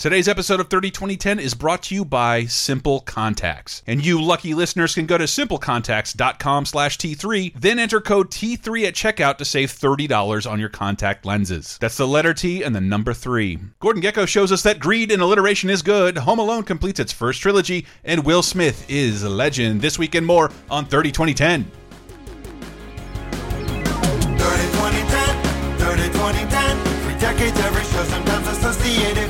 Today's episode of 30 2010 is brought to you by Simple Contacts. And you lucky listeners can go to simplecontacts.com slash T3, then enter code T3 at checkout to save $30 on your contact lenses. That's the letter T and the number 3. Gordon Gekko shows us that greed and alliteration is good, Home Alone completes its first trilogy, and Will Smith is a legend. This week and more on 30 2010. 30 2010, 30 2010. Three decades every show, sometimes associated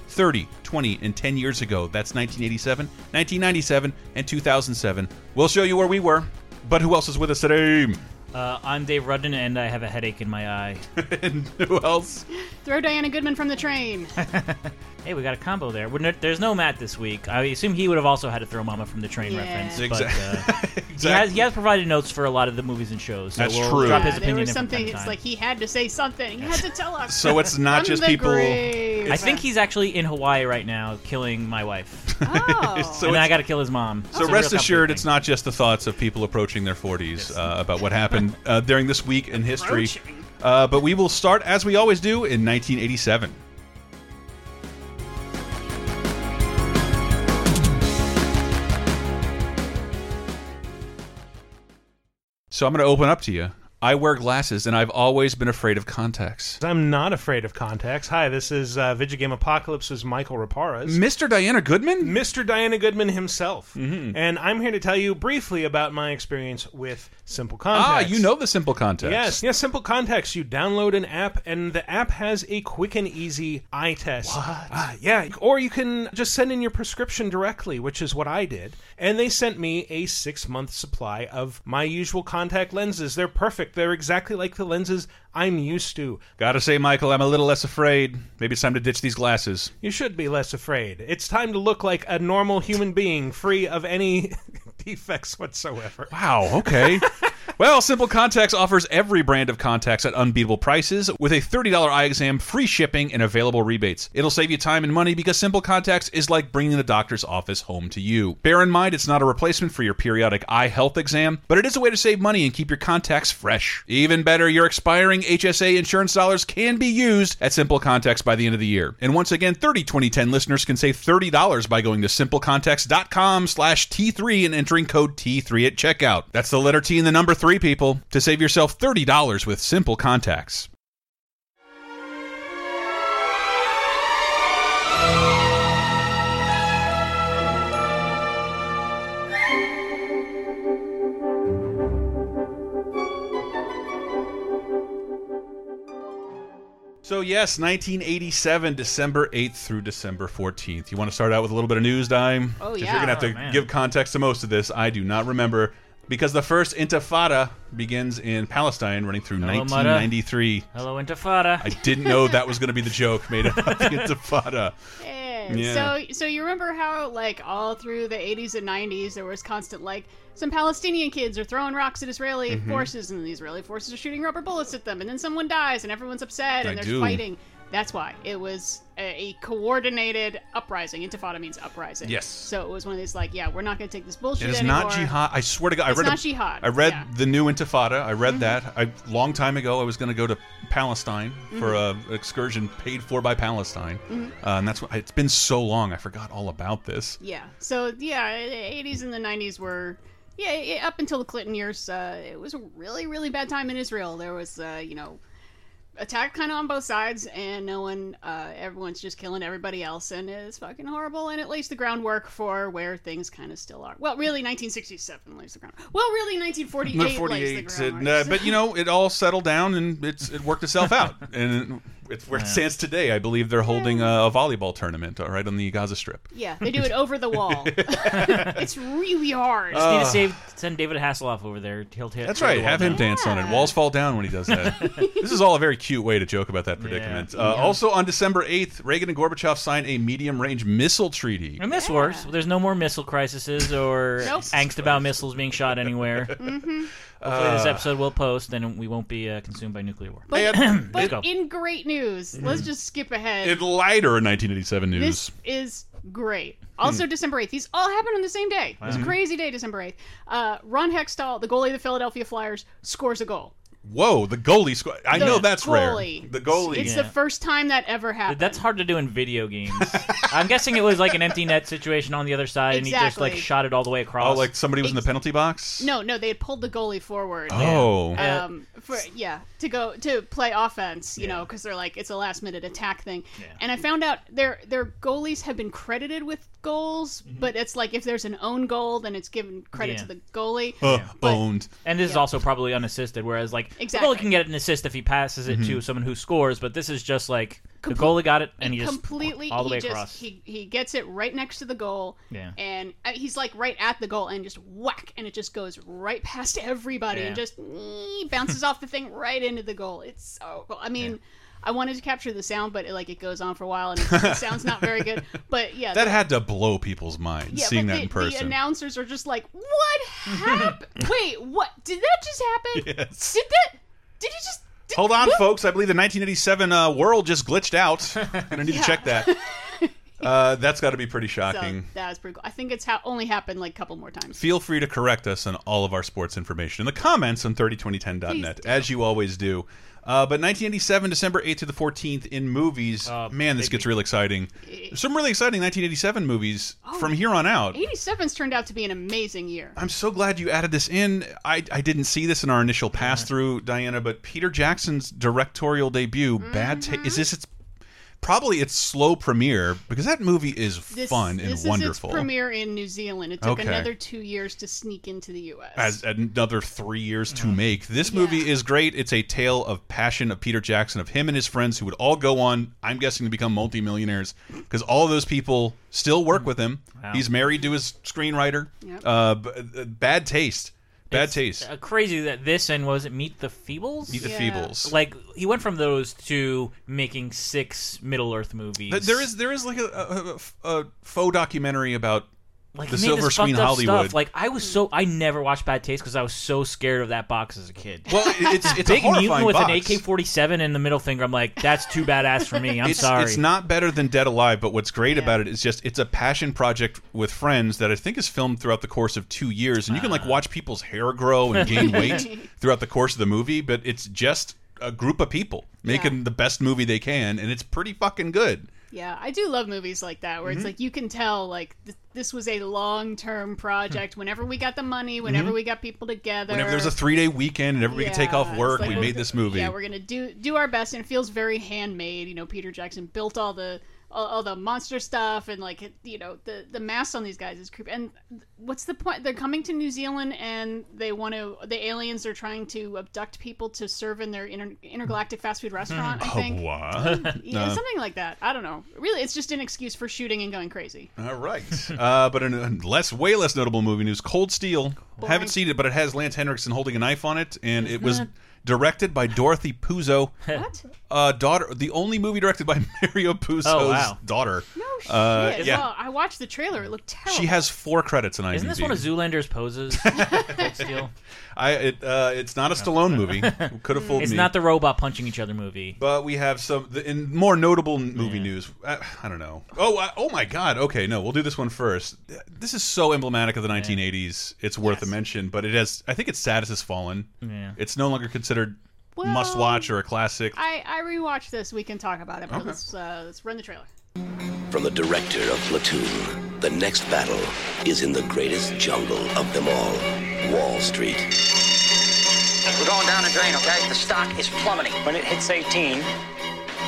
30, 20, and 10 years ago. That's 1987, 1997, and 2007. We'll show you where we were. But who else is with us today? Uh, I'm Dave Rudden, and I have a headache in my eye. and who else? Throw Diana Goodman from the train. Hey, we got a combo there. We're no- there's no Matt this week. I assume he would have also had to throw Mama from the Train Yeah. reference. But, Exactly. uh, he, has, he has provided notes for a lot of the movies and shows. So That's we'll true. Drop Yeah, his there opinion was something. It's like he had to say something. He had to tell us. So it's not just people. I think he's actually in Hawaii right now, killing my wife, Oh. So and then I got to kill his mom. So rest assured, it's not just the thoughts of people approaching their 40s uh, about what happened uh, during this week in history. Uh, but we will start, as we always do, in 1987. So I'm going to open up to you. I wear glasses, and I've always been afraid of contacts. I'm not afraid of contacts. Hi, this is uh, Video Game Apocalypse's Michael Raparas. Mr. Diana Goodman? Mr. Diana Goodman himself. And I'm here to tell you briefly about my experience with Simple Contacts. Ah, you know the simple Contacts. Yes, yes, Simple Contacts. You download an app, and the app has a quick and easy eye test. What? Uh, yeah, or you can just send in your prescription directly, which is what I did. And they sent me a six month supply of my usual contact lenses. They're perfect. They're exactly like the lenses I'm used to. Gotta say, Michael, I'm a little less afraid. Maybe it's time to ditch these glasses. You should be less afraid. It's time to look like a normal human being, free of any defects whatsoever. Wow, okay. well, Simple Contacts offers every brand of contacts at unbeatable prices with a $30 eye exam, free shipping, and available rebates. It'll save you time and money because Simple Contacts is like bringing the doctor's office home to you. Bear in mind, it's not a replacement for your periodic eye health exam, but it is a way to save money and keep your contacts fresh. Even better, your expiring HSA insurance dollars can be used at Simple Contacts by the end of the year. And once again, 30 2010 listeners can save $30 by going to simplecontacts.com slash T3 and entering code T3 at checkout. That's the letter T and the number 3, people, to save yourself $30 with Simple Contacts. So yes, 1987, December 8th through December 14th. You want to start out with a little bit of news, Dime? Oh 'Cause You're gonna have to Oh, give context to most of this. I do not remember because the first Intifada begins in Palestine, running through Hello, 1993. Hello, Intifada. I didn't know that was going to be the joke made about the Intifada. Yeah. Yeah. So, so you remember how, like, all through the 80s and 90s, there was constant, like, some Palestinian kids are throwing rocks at Israeli Mm-hmm. forces, and the Israeli forces are shooting rubber bullets at them, and then someone dies, and everyone's upset, and I there's do. fighting. That's why it was a, a coordinated uprising. Intifada means uprising. Yes. So it was one of these, like, yeah, we're not going to take this bullshit It is anymore. not jihad. I swear to God, I read not a- jihad, I read yeah. The new Intifada. I read that. a long time ago. I was going to go to Palestine for a Mm-hmm. excursion paid for by Palestine, uh, and that's what it's been so long. I forgot all about this. Yeah. So yeah, the 80s and the 90s were yeah, yeah, up until the Clinton years, uh, it was a really really bad time in Israel. There was uh, you know attack kind of on both sides, and no one, uh, everyone's just killing everybody else, and it's fucking horrible. And it lays the groundwork for where things kind of still are. Well, really, 1967 lays the ground. Well, really, 1948 lays the 48, groundwork. and, uh, but you know, it all settled down and it's it worked itself out, and it's where it stands today. I believe they're holding a, a volleyball tournament uh, right on the Gaza Strip. Yeah, they do it over the wall. it's really hard. Just need to save, send David Hasselhoff over there. He'll ta- That's right. Have him down. dance on it. Walls fall down when he does that. this is all a very cute way to joke about that predicament. Uh, Also, on December 8th, Reagan and Gorbachev signed a medium range missile treaty. And this works. There's no more missile crises or Nope. angst about missiles being shot anywhere. Hopefully, this episode will post and we won't be uh, consumed by nuclear war. But, And but go. in great news, let's just skip ahead. in lighter 1987 news. This is great. Also, December 8th. These all happened on the same day. It was a crazy day, December 8th. Uh, Ron Hextall, the goalie of the Philadelphia Flyers, scores a goal. Whoa, the goalie score. I The know that's goalie. rare. The goalie. It's Yeah. the first time that ever happened. That's hard to do in video games. I'm guessing it was like an empty net situation on the other side, and he just like Exactly. shot it all the way across. oh, like somebody was in the penalty box? No, no, they had pulled the goalie forward. Oh. Yeah. Um, for yeah, to go to play offense, you know, because they're like it's a last minute attack thing. And I found out their their goalies have been credited with goals, but it's like if there's an own goal, then it's given credit Yeah. to the goalie. Uh, But- owned. And this is also probably unassisted, whereas like Exactly. the goalie can get an assist if he passes it Mm-hmm. to someone who scores, but this is just like the Comple- goalie got it and he just completely all the he way just across. he he gets it right next to the goal Yeah. and uh, he's like right at the goal and just whack and it just goes right past everybody and just ee, bounces off the thing right into the goal it's so cool i mean I wanted to capture the sound, but it, like it goes on for a while and it, sound's not very good. But yeah, That the, had to blow people's minds yeah, seeing that the, in person. the announcers are just like, "What happened? Wait, what? Did that just happen? Yes. Did that? Did he just? Did, Hold on, what? folks. I believe the 1987 uh, world just glitched out. I'm gonna need Yeah. to check that. Uh, that's got to be pretty So shocking. that was pretty cool. I think it's ha- only happened like a couple more times. Feel free to correct us on all of our sports information in the comments on 302010.net, Please do. as you always do. Uh, but 1987, December 8th to the 14th in movies. Uh, man, this big gets real exciting. There's some really exciting 1987 movies Oh. from here on out. 87's turned out to be an amazing year. I'm so glad you added this in. I, I didn't see this in our initial pass through, Diana, but Peter Jackson's directorial debut, Bad Ta- Mm-hmm. is this its probably its slow premiere because that movie is This, fun and this wonderful. is its premiere in New Zealand. It took Okay. another two years to sneak into the U.S. as another three years to make. This movie Yeah. is great. It's a tale of passion of Peter Jackson, of him and his friends who would all go on, I'm guessing, to become multimillionaires because all of those people still work with him. Wow. He's married to his screenwriter. Yep. Uh, uh, bad taste. Bad It's, taste. uh, crazy that this and was it Meet the Feebles? Meet the Yeah. Feebles. like he went from those to making six Middle Earth movies. Th- There is there is like a, a, a- a faux documentary about like the made silver this screen fucked up Hollywood. Stuff. Like I was so I never watched Bad Taste because I was so scared of that box as a kid. well, it's it's Big a horrifying mutant with box. an AK-47 in the middle finger. I'm like, that's too badass for me. I'm it's, sorry. It's not better than Dead Alive, but what's great Yeah. about it is just it's a passion project with friends that I think is filmed throughout the course of two years, and you can like watch people's hair grow and gain weight throughout the course of the movie. But it's just a group of people making Yeah. the best movie they can, and it's pretty fucking good. Yeah, I do love movies like that where Mm-hmm. it's like you can tell like th- this was a long-term project. Whenever we got the money, Mm-hmm. whenever we got people together, Whenever there's a three day weekend and everybody could take off work, like we made this movie. Yeah, we're gonna do do our best, and it feels very handmade. You know, Peter Jackson built all the all, all the monster stuff, and like you know the the mask on these guys is creepy. And what's the point? They're coming to New Zealand, and they want to. The aliens are trying to abduct people to serve in their inter, intergalactic fast food restaurant. I think. Oh, what? Yeah, No. something like that. I don't know. Really, it's just an excuse for shooting and going crazy. All right. Uh, but in a less, way less notable movie news, Cold Steel. Boring. Haven't seen it, but it has Lance Henriksen holding a knife on it, and it was directed by Dorothy Puzo, What? uh, daughter. The only movie directed by Mario Puzo's Oh, wow. daughter. No shit. Uh, yeah. Well, I watched the trailer. It looked terrible. She has four credits in IMDb. Isn't this one of Zoolander's poses? Cold I it, uh, it's not a Stallone movie. Could have fooled It's me. not the robot punching each other movie. But we have some the, in more notable movie news. I, I don't know. Oh, I, oh my God. Okay, no, we'll do this one first. This is so emblematic of the 1980s. It's worth a mention. But it has. I think its status has fallen. Yeah. It's no longer considered Well, must watch or a classic. I, I rewatched this. We can talk about it, but Okay. let's uh, let's run the trailer. From the director of Platoon, the next battle is in the greatest jungle of them all, Wall Street. We're going down the drain, okay? The stock is plummeting. When it hits 18,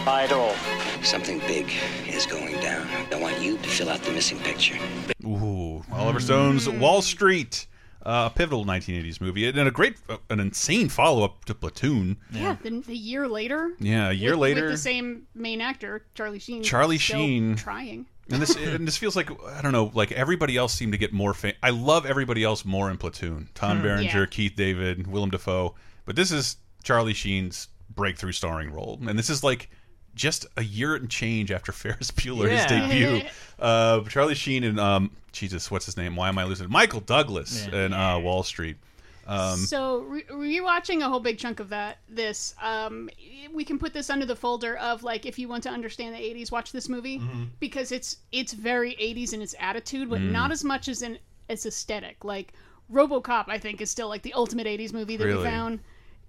buy it all. Something big is going down. I want you to fill out the missing picture. Ooh, Oliver Stone's Wall Street. Uh, a pivotal 1980s movie and a great, uh, an insane follow up to Platoon. Yeah, the, the year later. Yeah, a year with, later. with the same main actor, Charlie Sheen. Charlie still Sheen. trying. and this and this feels like I don't know, like everybody else seemed to get more fame. I love everybody else more in Platoon. Tom Hmm. Berenger, Yeah. Keith David, Willem Dafoe, but this is Charlie Sheen's breakthrough starring role, and this is like just a year and change after Ferris Bueller his Yeah. debut. uh, Charlie Sheen and um, Jesus, what's his name? Why am I losing? Michael Douglas Yeah. in uh, Wall Street. Um, so re- rewatching a whole big chunk of that, this um, we can put this under the folder of like if you want to understand the '80s, watch this movie Mm-hmm. because it's it's very '80s in its attitude, but Mm. not as much as in its aesthetic. Like RoboCop, I think is still like the ultimate '80s movie that Really? we found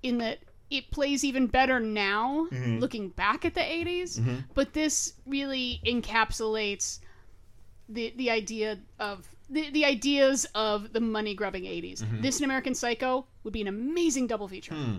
in that it plays even better now, Mm-hmm. looking back at the '80s. But this really encapsulates the the idea of the, the ideas of the money grubbing 80s. Mm-hmm. This and American Psycho would be an amazing double feature. Hmm.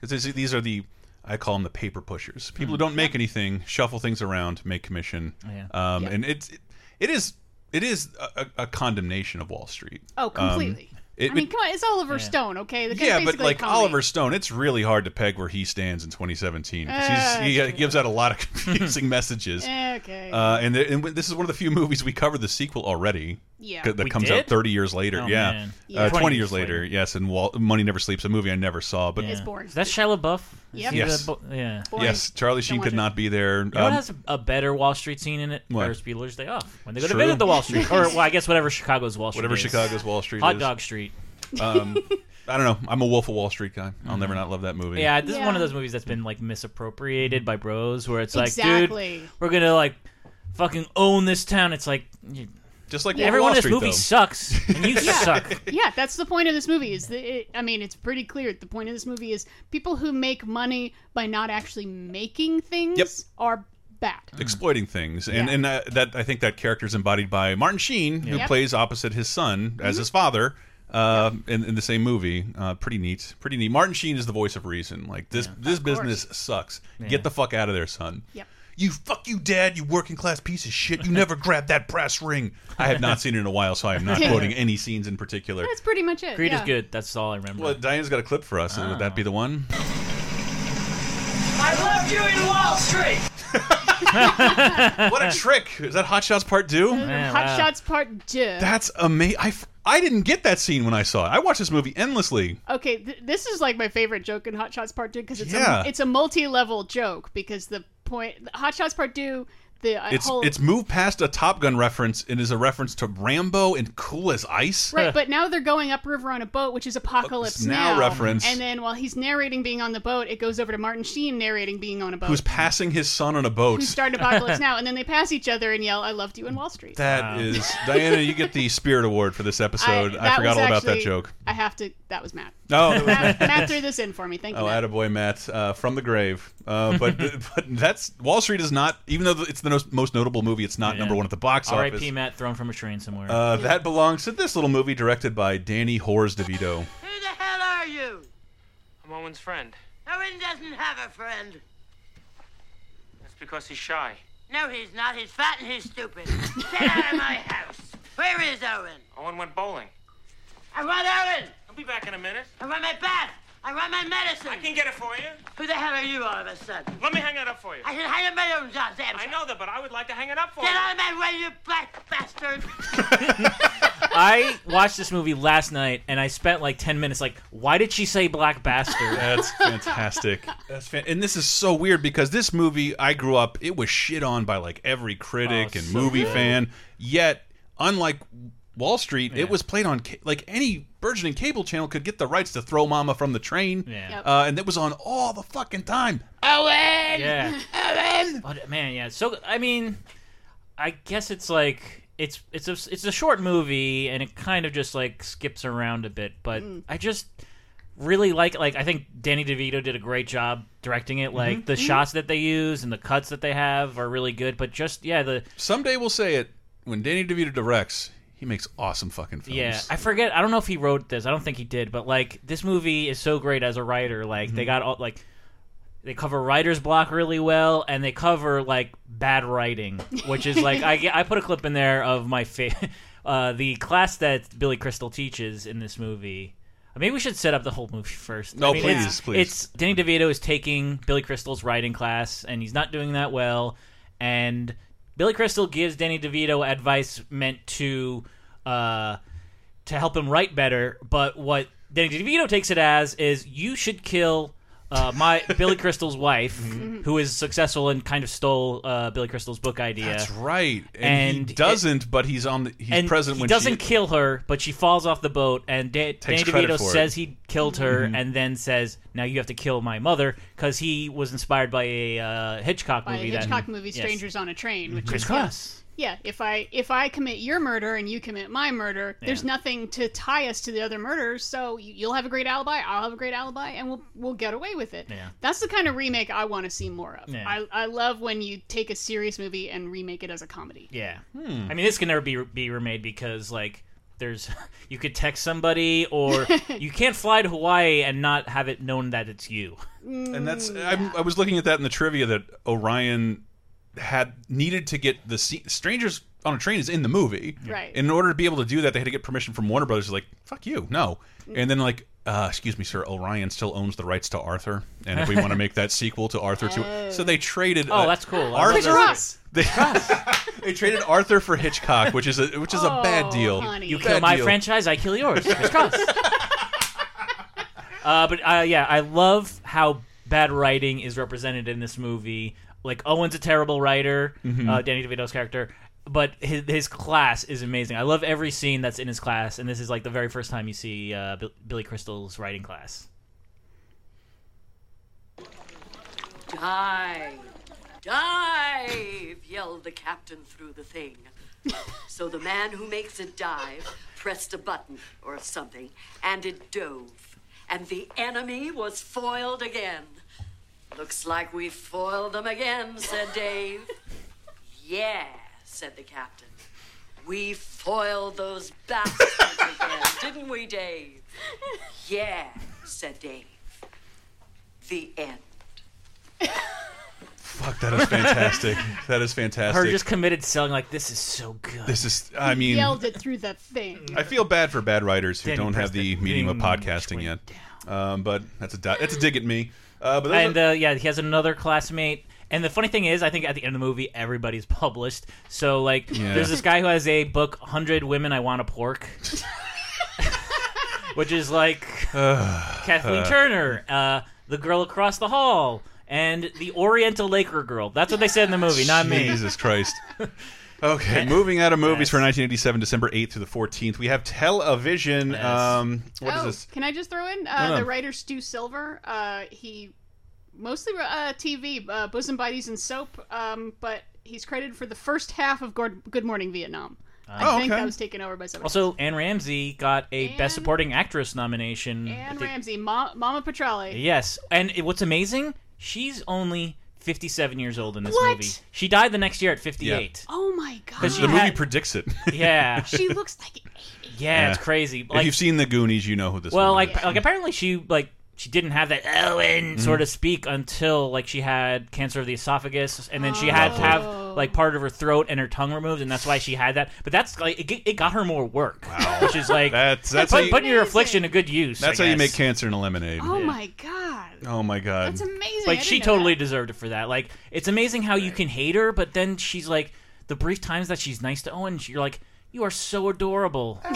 Because these are the I call them the paper pushers. People who don't make anything, shuffle things around, make commission. Yeah. Um, Yeah. And it's it, it is it is a, a condemnation of Wall Street. Oh, completely. Um, it- I mean, come on, it's Oliver Yeah. Stone, okay? The yeah, but like. Oliver Stone, it's really hard to peg where he stands in 2017. 'cause Ah, he's, he uh, gives out a lot of confusing messages. Okay. Uh, and, the, and this is one of the few movies we covered the sequel already. Yeah. That We comes did? out 30 years later. Oh, yeah. man. Yeah. Uh, 20 20 years years later. later. Yes. And Wall, Money Never Sleeps, a movie I never saw. But It's boring. Is that Shia LaBeouf? Is Yep. Yes. yeah. Boring. yes, Charlie Sheen could it. not be there. You know what Um, has a better Wall Street scene in it? What? Ferris Bueller's Day Off. When they go to visit the Wall Street, or well, I guess whatever Chicago's Wall Street. whatever is. Chicago's Wall Street Hot is. Dog Street. Um, I don't know. I'm a Wolf of Wall Street guy. I'll never not love that movie. Yeah, this is one of those movies that's been like misappropriated by bros, where it's like, Exactly. dude, we're gonna like fucking own this town. It's like you- Just like everyone Wall in this Street, movie though. sucks, and you suck. yeah, that's the point of this movie. Is that it, I mean, it's pretty clear. The point of this movie is people who make money by not actually making things Yep. are bad. exploiting things, and Yeah. and uh, that I think that character is embodied by Martin Sheen, who Yep. plays opposite his son Mm-hmm. as his father. Uh, in, in the same movie, uh, pretty neat, pretty neat. Martin Sheen is the voice of reason. Like this, this business sucks. Get the fuck out of there, son. Yep. You fuck you, dad. You working class piece of shit. You never grabbed that brass ring. I have not seen it in a while, so I am not quoting any scenes in particular. That's pretty much it. Creed yeah. is good. That's all I remember. Well, Diane's got a clip for us. Would that be the one? I love you in Wall Street. what a trick! Is that Hot Shots Part Two? Man, Hot wow. Shots Part Two. That's amazing. I, f- I didn't get that scene when I saw it. I watched this movie endlessly. Okay, th- this is like my favorite joke in Hot Shots Part Two because it's Yeah. a it's a multi-level joke because the point Hot Shots Part Two the uh, It's whole it's moved past a Top Gun reference and is a reference to Rambo and Cool as Ice. right, but now they're going upriver on a boat, which is Apocalypse Now reference. And then while he's narrating being on the boat, it goes over to Martin Sheen narrating being on a boat. Who's passing his son on a boat? who started Apocalypse Now, and then they pass each other and yell, "I loved you in Wall Street." That is Diana. You get the Spirit Award for this episode. I, that forgot was all about that joke. I have to. That was Matt. Oh, Matt, Matt threw this in for me. Thank you. Oh, Matt. attaboy, Matt, uh, from the grave. Uh, but but that's Wall Street is not, even though it's the most, most notable movie, it's not Yeah. number one at the box office. R.I.P. Matt thrown from a train somewhere. Uh, that belongs to this little movie directed by Danny Hores DeVito. Who the hell are you? I'm Owen's friend. Owen doesn't have a friend. That's because he's shy. No, he's not. He's fat and he's stupid. Get out of my house. Where is Owen? Owen went bowling. I want Owen. I'll be back in a minute. I want my bath. I want my medicine. I can get it for you. Who the hell are you all of a sudden? Let me hang it up for you. I can hang it up my own goddamn I know that, but I would like to hang it up for you. Get you. out of my way, you black bastard. I watched this movie last night, and I spent like ten minutes. Like, why did she say black bastard? That's fantastic. That's fan- and this is so weird because this movie, I grew up, it was shit on by like every critic Oh, and so movie good. fan. Yet, unlike Wall Street, Yeah. it was played on like any burgeoning cable channel could get the rights to throw Mama from the train. Yeah. Yep. Uh, and it was on all the fucking time. Owen. Yeah. Owen. But man, yeah. So I mean, I guess it's like it's it's a it's a short movie, and it kind of just like skips around a bit. But I just really like like I think Danny DeVito did a great job directing it. Like Mhm. the Mhm. shots that they use and the cuts that they have are really good. But just yeah, the Someday we'll say it when Danny DeVito directs. He makes awesome fucking films. Yeah, I forget. I don't know if he wrote this. I don't think he did. But like, this movie is so great as a writer. Like, Mm-hmm. they got all like, they cover writer's block really well, and they cover like bad writing, which is like I I put a clip in there of my fa- uh, the class that Billy Crystal teaches in this movie. Maybe we should set up the whole movie first. No, it's- please, please. It's Danny DeVito is taking Billy Crystal's writing class, and he's not doing that well. And Billy Crystal gives Danny DeVito advice meant to uh, to help him write better. But what Danny DeVito takes it as is you should kill uh, my Billy Crystal's wife, who is successful and kind of stole uh, Billy Crystal's book idea. That's right. And, And he doesn't, but he's on the he's and present he when doesn't she kill her, but she falls off the boat, and da- Danny credit DeVito for it. says he killed her, Mhm. and then says, "Now you have to kill my mother," because he was inspired by a uh, Hitchcock By a movie. Hitchcock that, movie, Yes. Strangers on a Train, which Chris is Cross. Yeah, if I if I commit your murder and you commit my murder, there's nothing to tie us to the other murders. So you- you'll have a great alibi, I'll have a great alibi, and we'll we'll get away with it. Yeah. That's the kind of remake I want to see more of. Yeah. I I love when you take a serious movie and remake it as a comedy. Yeah, Hmm. I mean, this can never be be remade because like. There's, you could text somebody, or you can't fly to Hawaii and not have it known that it's you. and that's I'm, I was looking at that in the trivia that Orion had needed to get the strangers on a train is in the movie Right. in order to be able to do that they had to get permission from Warner Brothers like fuck you no and then like uh, excuse me sir Orion still owns the rights to Arthur and if we want to make that sequel to Arthur too so they traded Oh, uh, that's cool. I love Arthur that. they, they traded Arthur for Hitchcock which is a which is a bad deal You Bad kill my deal. franchise, I kill yours. Chris Cross. uh, but uh, yeah, I love how bad writing is represented in this movie. Like Owen's a terrible writer, Mhm. uh, Danny DeVito's character, but his, his class is amazing. I love every scene that's in his class, and this is like the very first time you see uh, Bill- Billy Crystal's writing class. Dive! Dive! yelled the captain through the thing. so the man who makes it dive pressed a button or something, and it dove. And the enemy was foiled again. Looks like we foiled them again, said Dave. yeah, said the captain. We foiled those bastards again, didn't we, Dave? Yeah, said Dave. The end. fuck that is fantastic that is fantastic Her just committed selling like this is so good. this is I mean Yelled it through the thing. I feel bad for bad writers who Danny don't have the Preston medium of being podcasting yet. Um, but that's a di- that's a dig at me. Uh, but and are- uh, yeah, he has another classmate. And the funny thing is, I think at the end of the movie, everybody's published. So like, Yeah. there's this guy who has a book, "100 Women I Want to Pork," which is like Kathleen Uh. Turner, uh, the girl across the hall, and the Oriental Laker girl. That's what they said in the movie, not me. Jesus Christ. Okay, moving out of movies for 1987, December 8th through the 14th, we have television. Um, what is oh, this? can I just throw in uh, no. the writer Stu Silver? Uh, he mostly uh, TV, uh, bosom buddies and soap, um, but he's credited for the first half of Good Morning Vietnam. I Oh, think okay. that was taken over by someone. Also, Anne Ramsey got a Best Supporting Actress nomination. else. Anne the- Ramsey, Ma- Mama Fratelli. Yes, and it- what's amazing, she's only 57 years old in this What? movie. She died the next year at 58. Oh my god! 'Cause she the movie had- predicts it. Yeah. she looks like Yeah, it's crazy. if you've seen The Goonies, you know who this is. well, woman like, is. like apparently she like she didn't have that Owen Mhm. sort of speak until like she had cancer of the esophagus, and then she had to have like part of her throat and her tongue removed, and that's why she had that. But that's like it, g- it got her more work, which is like That's- that's put, you- putting your affliction to good use. That's I how you make cancer in a lemonade. Oh my god! Oh my god. That's amazing. Like she didn't know totally deserved it for that. Like it's amazing how you can hate her, but then she's like the brief times that she's nice to Owen, you're like, you are so adorable.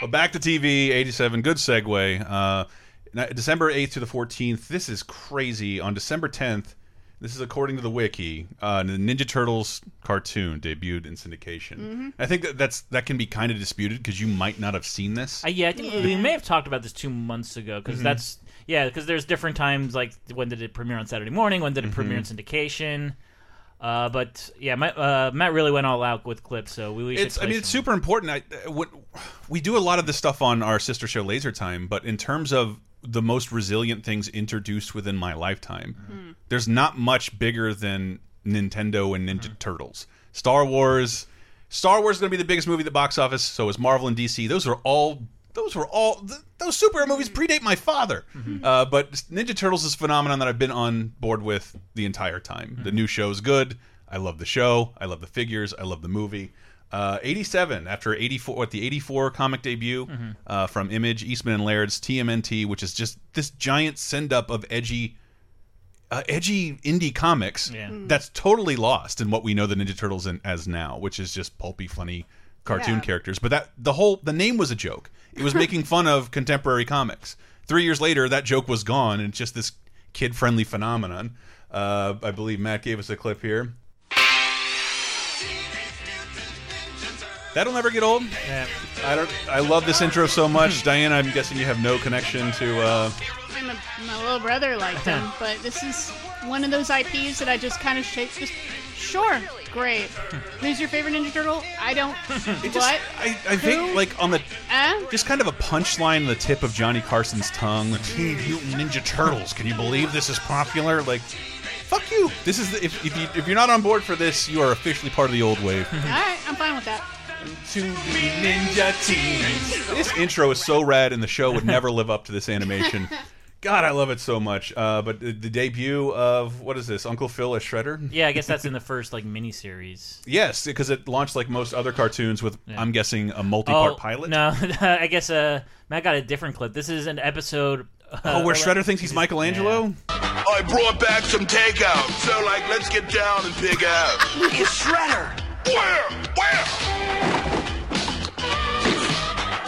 Well, back to TV, 87. Good segue. Uh, na- December 8th to the 14th. This is crazy. On December 10th, this is according to the wiki, uh, the Ninja Turtles cartoon debuted in syndication. Mhm. I think that that's that can be kind of disputed because you might not have seen this. Uh, yeah, I think we may have talked about this two months ago because Mhm. that's yeah, because there's different times like when did it premiere on Saturday morning, when did it premiere in syndication. Uh, but yeah, my, uh, Matt really went all out with clips, so we, we should it's I play mean it's super important. I uh, what, we do a lot of this stuff on our sister show Laser Time, but in terms of the most resilient things introduced within my lifetime, Hmm. there's not much bigger than Nintendo and Ninja Hmm. Turtles. Star Wars, Star Wars is going to be the biggest movie at the box office. So is Marvel and DC. Those are all. Those were all th those superhero movies predate my father, Mm-hmm. uh, but Ninja Turtles is a phenomenon that I've been on board with the entire time. Mm-hmm. The new show is good. I love the show. I love the figures. I love the movie. Uh, 87 after 84 what the 84 comic debut Mhm. uh, from Mirage Eastman and Laird's TMNT which is just this giant send up of edgy uh, edgy indie comics Yeah. Mm. that's totally lost in what we know the Ninja Turtles in, as now which is just pulpy funny cartoon Yeah. characters but that the whole the name was a joke it was making fun of contemporary comics 3 years later that joke was gone and it's just this kid friendly phenomenon uh, I believe Matt gave us a clip here That'll never get old. Yeah. I don't. I love this intro so much, Diana. I'm guessing you have no connection to. Uh, My, my little brother liked him, but this is one of those IPs that I just kind of shake. Just sure, great. Who's your favorite Ninja Turtle? I don't. It just- what? I, I think like on the Eh? just kind of a punchline on the tip of Johnny Carson's tongue. The Teenage Mutant Ninja Turtles. Can you believe this is popular? Like, fuck you. This is the, if if you if you're not on board for this, you are officially part of the old wave. All right, I'm fine with that. To be ninja teens. This intro is so rad, and the show would never live up to this animation. God, I love it so much. Uh, but the, the debut of what is this? Uncle Phil as Shredder? Yeah, I guess that's in the first like miniseries. Yes, because it launched like most other cartoons with, Yeah. I'm guessing, a multi-part oh, pilot. No, I guess uh, Matt got a different clip. This is an episode. Uh, Oh, where Shredder thinks he's Michelangelo? I brought back some takeout, so like, let's get down and pick out. Look at Shredder. Where? Where?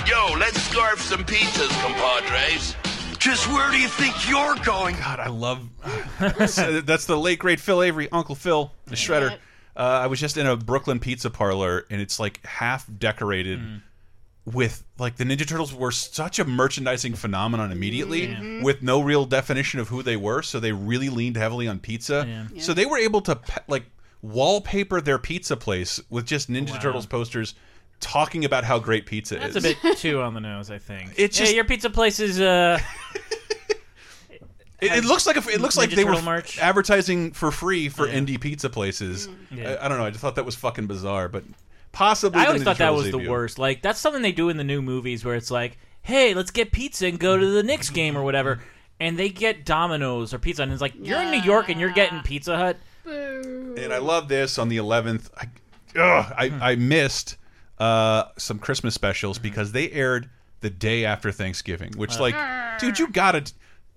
Yo, let's scarf some pizzas, compadres. Just where do you think you're going? God, I love. that's, that's the late great Phil Avery, Uncle Phil, the Shredder. Uh, I was just in a Brooklyn pizza parlor, and it's like half decorated with like the Ninja Turtles were such a merchandising phenomenon immediately, Yeah. with no real definition of who they were. So they really leaned heavily on pizza. So they were able to like wallpaper their pizza place with just Ninja Wow. Turtles posters talking about how great pizza That's is. a bit too on the nose, I think. It's Yeah, just- your pizza place is. Uh, It, it looks like a, it looks like Ninja they were Turtle merch. advertising for free for indie pizza places. Yeah. I, I don't know. I just thought that was fucking bizarre, but possibly. I always Ninja thought that Turtles was the worst. Like that's something they do in the new movies where it's like, hey, let's get pizza and go to the Knicks game or whatever, and they get Domino's or pizza, and it's like you're in New York and you're getting Pizza Hut. And I love this on the 11th. I, ugh, I, Hmm. I missed uh, some Christmas specials Mm-hmm. because they aired the day after Thanksgiving, which, Uh. like, dude, you gotta.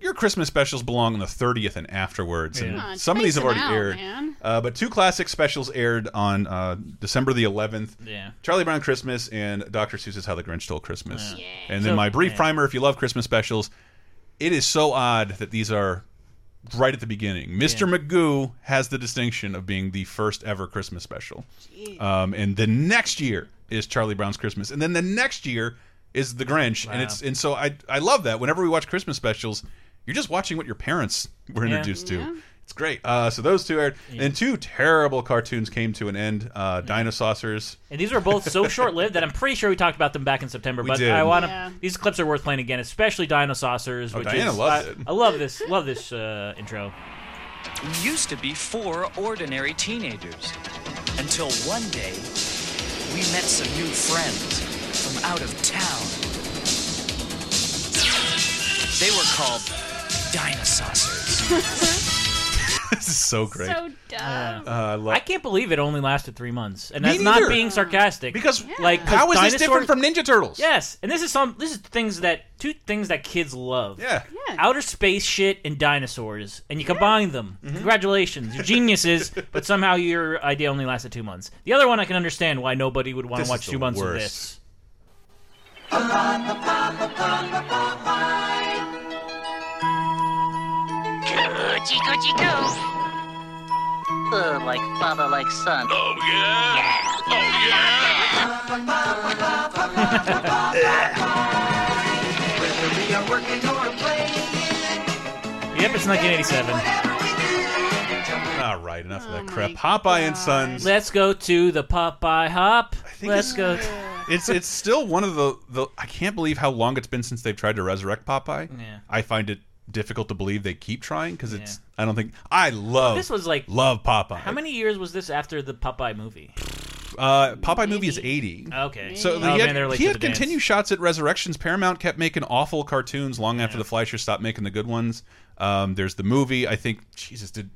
Your Christmas specials belong on the 30th and afterwards, and on, some of these have already out, aired. man. Uh, but two classic specials aired on uh, December the 11th. Yeah. Charlie Brown Christmas and Dr. Seuss's How the Grinch Stole Christmas. Yeah. And then So- my brief yeah. primer, if you love Christmas specials, it is so odd that these are right at the beginning. Mr. Magoo has the distinction of being the first ever Christmas special. Um, and the next year is Charlie Brown's Christmas. And then the next year is The Grinch. And it's and so I I love that. Whenever we watch Christmas specials, you're just watching what your parents were Yeah. introduced to. It's great. Uh, so those two aired. And two terrible cartoons came to an end. Uh, Dinosaucers. And these were both so short-lived that I'm pretty sure we talked about them back in September. We but did. I want to. Yeah. These clips are worth playing again, especially Dinosaucers. Oh, which Diana is, loves I, it. I love this. Love this uh, intro. We used to be four ordinary teenagers. Until one day, we met some new friends from out of town. They were called Dinosaucers. this is so great. So dumb. Uh, I love I can't believe it only lasted three months, and Me that's not being sarcastic. Because Like, how is this dinosaurs- different from Ninja Turtles? Yes, and this is some. This is things that two things that kids love. Yeah. Yeah. Outer space shit and dinosaurs, and you combine them. Mm-hmm. Congratulations, you're geniuses. but somehow your idea only lasted two months. The other one, I can understand why nobody would want This to is watch the two months of this. Coochie coochie coo. Uh, like father, like son. Oh, yeah? Oh, yeah. Whether we are working or playing. Yep, it's 1987. All right, enough of Oh that crap. Popeye and Sons. Let's go to the Popeye Hop. think Let's it's- go. It's it's still one of the the. I can't believe how long it's been since they've tried to resurrect Popeye. Yeah. I find it difficult to believe they keep trying because it's. I don't think I love. This was like love Popeye. How many years was this after the Popeye movie? Uh, Popeye movie is eighty. Okay. So Oh, he had, they're he had the dance. continued shots at Resurrections. Paramount kept making awful cartoons long after the Fleischer stopped making the good ones. Um, there's the movie. I think Jesus did.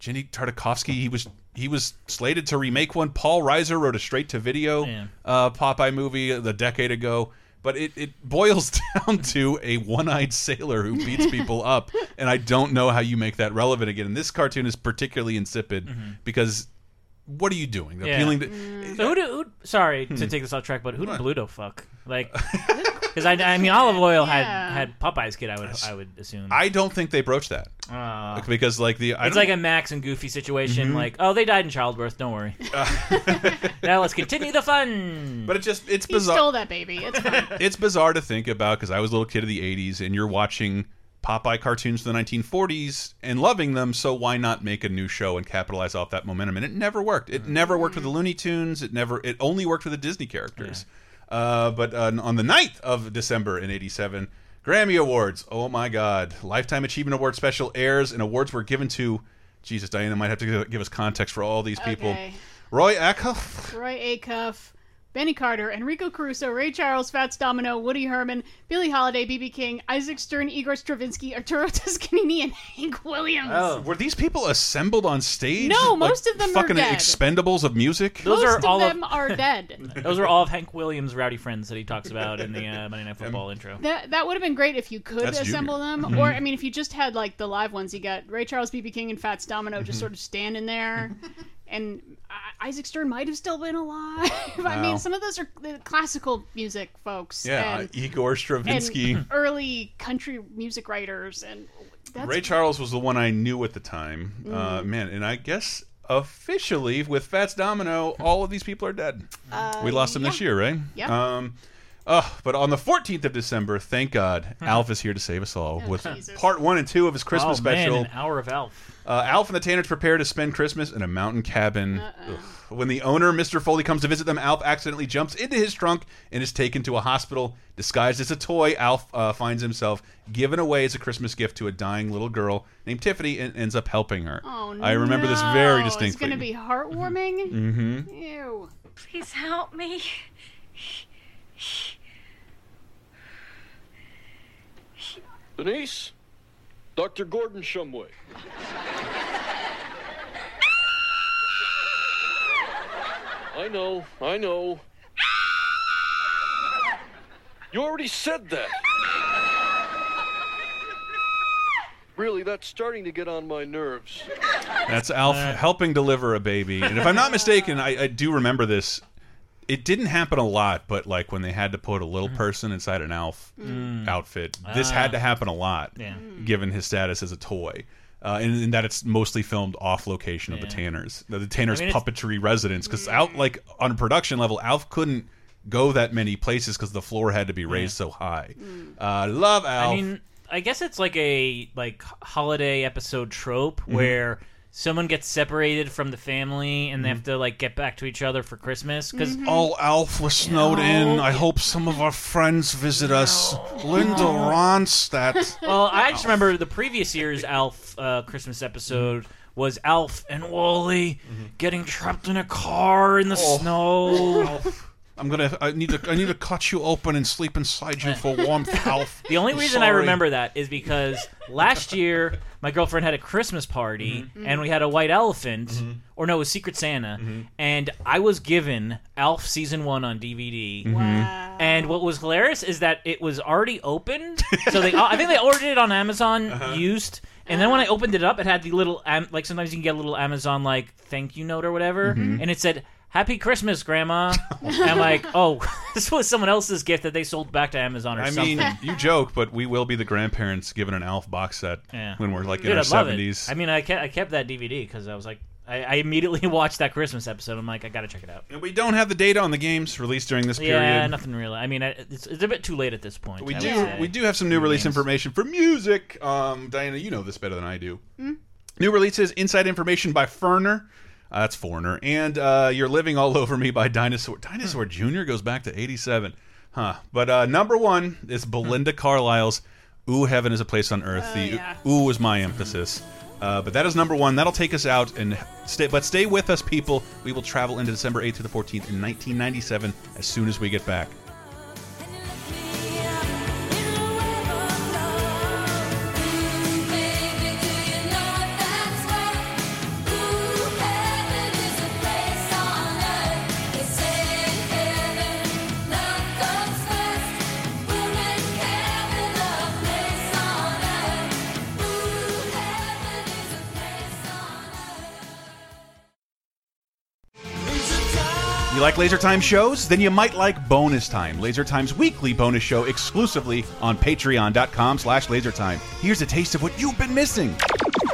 Genndy Tartakovsky. He was he was slated to remake one. Paul Reiser wrote a straight to video Yeah. uh, Popeye movie a decade ago. But it, it boils down to a one eyed sailor who beats people up. And I don't know how you make that relevant again. And this cartoon is particularly insipid mm-hmm. because what are you doing? Mm-hmm. Yeah. Appealing to. So who do? Who, sorry Hmm. to take this off track, but who did Bluto fuck? Like, because I, I mean, Olive Oyl Yeah. had had Popeye's kid. I would I would assume. I don't think they broached that. Uh, because, like, the. I it's don't- like a Max and Goofy situation. Mhm. Like, oh, they died in childbirth. Don't worry. now let's continue the fun. But it just it's He bizarre. stole that baby. It's fine. it's bizarre to think about because I was a little kid of the '80s, and you're watching Popeye cartoons from the 1940s and loving them. So why not make a new show and capitalize off that momentum? And it never worked. It never worked with the Looney Tunes. It never. It only worked with the Disney characters. Uh, but uh, on the 9th of December in '87, Grammy Awards. Oh my God! Lifetime Achievement Award special airs, and awards were given to. Jesus, Diana might have to give- give us context for all these people. Okay. Roy Acuff, Roy Acuff, Benny Carter, Enrico Caruso, Ray Charles, Fats Domino, Woody Herman, Billie Holiday, B.B. King, Isaac Stern, Igor Stravinsky, Arturo Toscanini, and Hank Williams. Oh. Were these people assembled on stage? No, Like most of them are fucking dead. expendables of music. Those Most are of all them of, are dead. Those are all of Hank Williams' rowdy friends that he talks about in the uh, Monday Night Football intro. That that would have been great if you could That's assemble Junior. them, Mhm. or I mean, if you just had like the live ones. You got Ray Charles, B.B. King, and Fats Domino just Mhm. sort of standing there, and Isaac Stern might have still been alive. I mean, some of those are the classical music folks. Yeah, and, Igor Stravinsky. and early country music writers, and that's Ray Charles was the one I knew at the time. Uh, Mm. man, and I guess officially with Fats Domino, all of these people are dead. Uh, we lost them this year, right? Yeah. Um, oh, but on the 14th of December, thank God, Alf is here to save us all with part one and two of his Christmas oh, man, special. an hour of Elf. Uh, Alf and the Tanners prepare to spend Christmas in a mountain cabin. Ugh. When the owner, Mr. Foley, comes to visit them, Alf accidentally jumps into his trunk and is taken to a hospital. Disguised as a toy, Alf uh, finds himself given away as a Christmas gift to a dying little girl named Tiffany and ends up helping her. Oh, I remember this very distinctly. It's going to be heartwarming. mm -hmm. Ew. Please help me. Denise, Dr. Gordon Shumway. I know, I know. You already said that. Really, that's starting to get on my nerves. That's Alf helping deliver a baby. And if I'm not mistaken, I, I do remember this. It didn't happen a lot, but like when they had to put a little person inside an Alf Mm. outfit, this Ah. had to happen a lot, Yeah. given his status as a toy. Uh, and, and that it's mostly filmed off location of the Tanners, the, the Tanners I mean, puppetry residence. Because out like on a production level, Alf couldn't go that many places because the floor had to be raised so high. Uh, love Alf. I mean, I guess it's like a like holiday episode trope Mhm. where someone gets separated from the family and they have mm-hmm. to like get back to each other for Christmas because Oh, mm-hmm. Alf was snowed in. I hope some of our friends visit us. Linda Ronstadt. well, I just remember the previous year's Alf uh, Christmas episode mm-hmm. was Alf and Wally getting trapped in a car in the Oh. snow. I'm gonna. I need to. I need to cut you open and sleep inside you for warmth, Alf. The only I'm reason I remember that is because last year my girlfriend had a Christmas party Mm-hmm. and we had a white elephant, or no, it was Secret Santa, Mm-hmm. and I was given Alf season one on DVD. Mm-hmm. Wow. And what was hilarious is that it was already opened, so they I think they ordered it on Amazon Uh-huh. used. And then when I opened it up, it had the little am- like sometimes you can get a little Amazon like thank you note or whatever, Mhm. and it said Happy Christmas, Grandma. and I'm like, oh, this was someone else's gift that they sold back to Amazon or I something. mean, you joke, but we will be the grandparents given an Alf box set Yeah. when we're like Dude, in our I'd love it. seventies. I mean, I kept, I kept that DVD because I was like, I, I immediately watched that Christmas episode. I'm like, I gotta check it out. And we don't have the data on the games released during this period. Yeah, nothing really. I mean, I, it's, it's a bit too late at this point. We I do. say. We do have some new New release games. information for music. Um, Diana, you know this better than I do. Hmm? New releases: Inside Information by Ferner. Uh, that's Foreigner. And uh, You're Living All Over Me by Dinosaur. Dinosaur Jr. goes back to 87. Huh. But uh, number one is Belinda Carlisle's Ooh, Heaven is a Place on Earth. Oh, the yeah. Ooh was my emphasis. Uh, but that is number one. That'll take us out and stay. But stay with us, people. We will travel into December 8th to the 14th in 1997 as soon as we get back. Like Laser Time shows? Then you might like Bonus Time, Laser Time's weekly bonus show exclusively on patreon.com slash lasertime. Here's a taste of what you've been missing.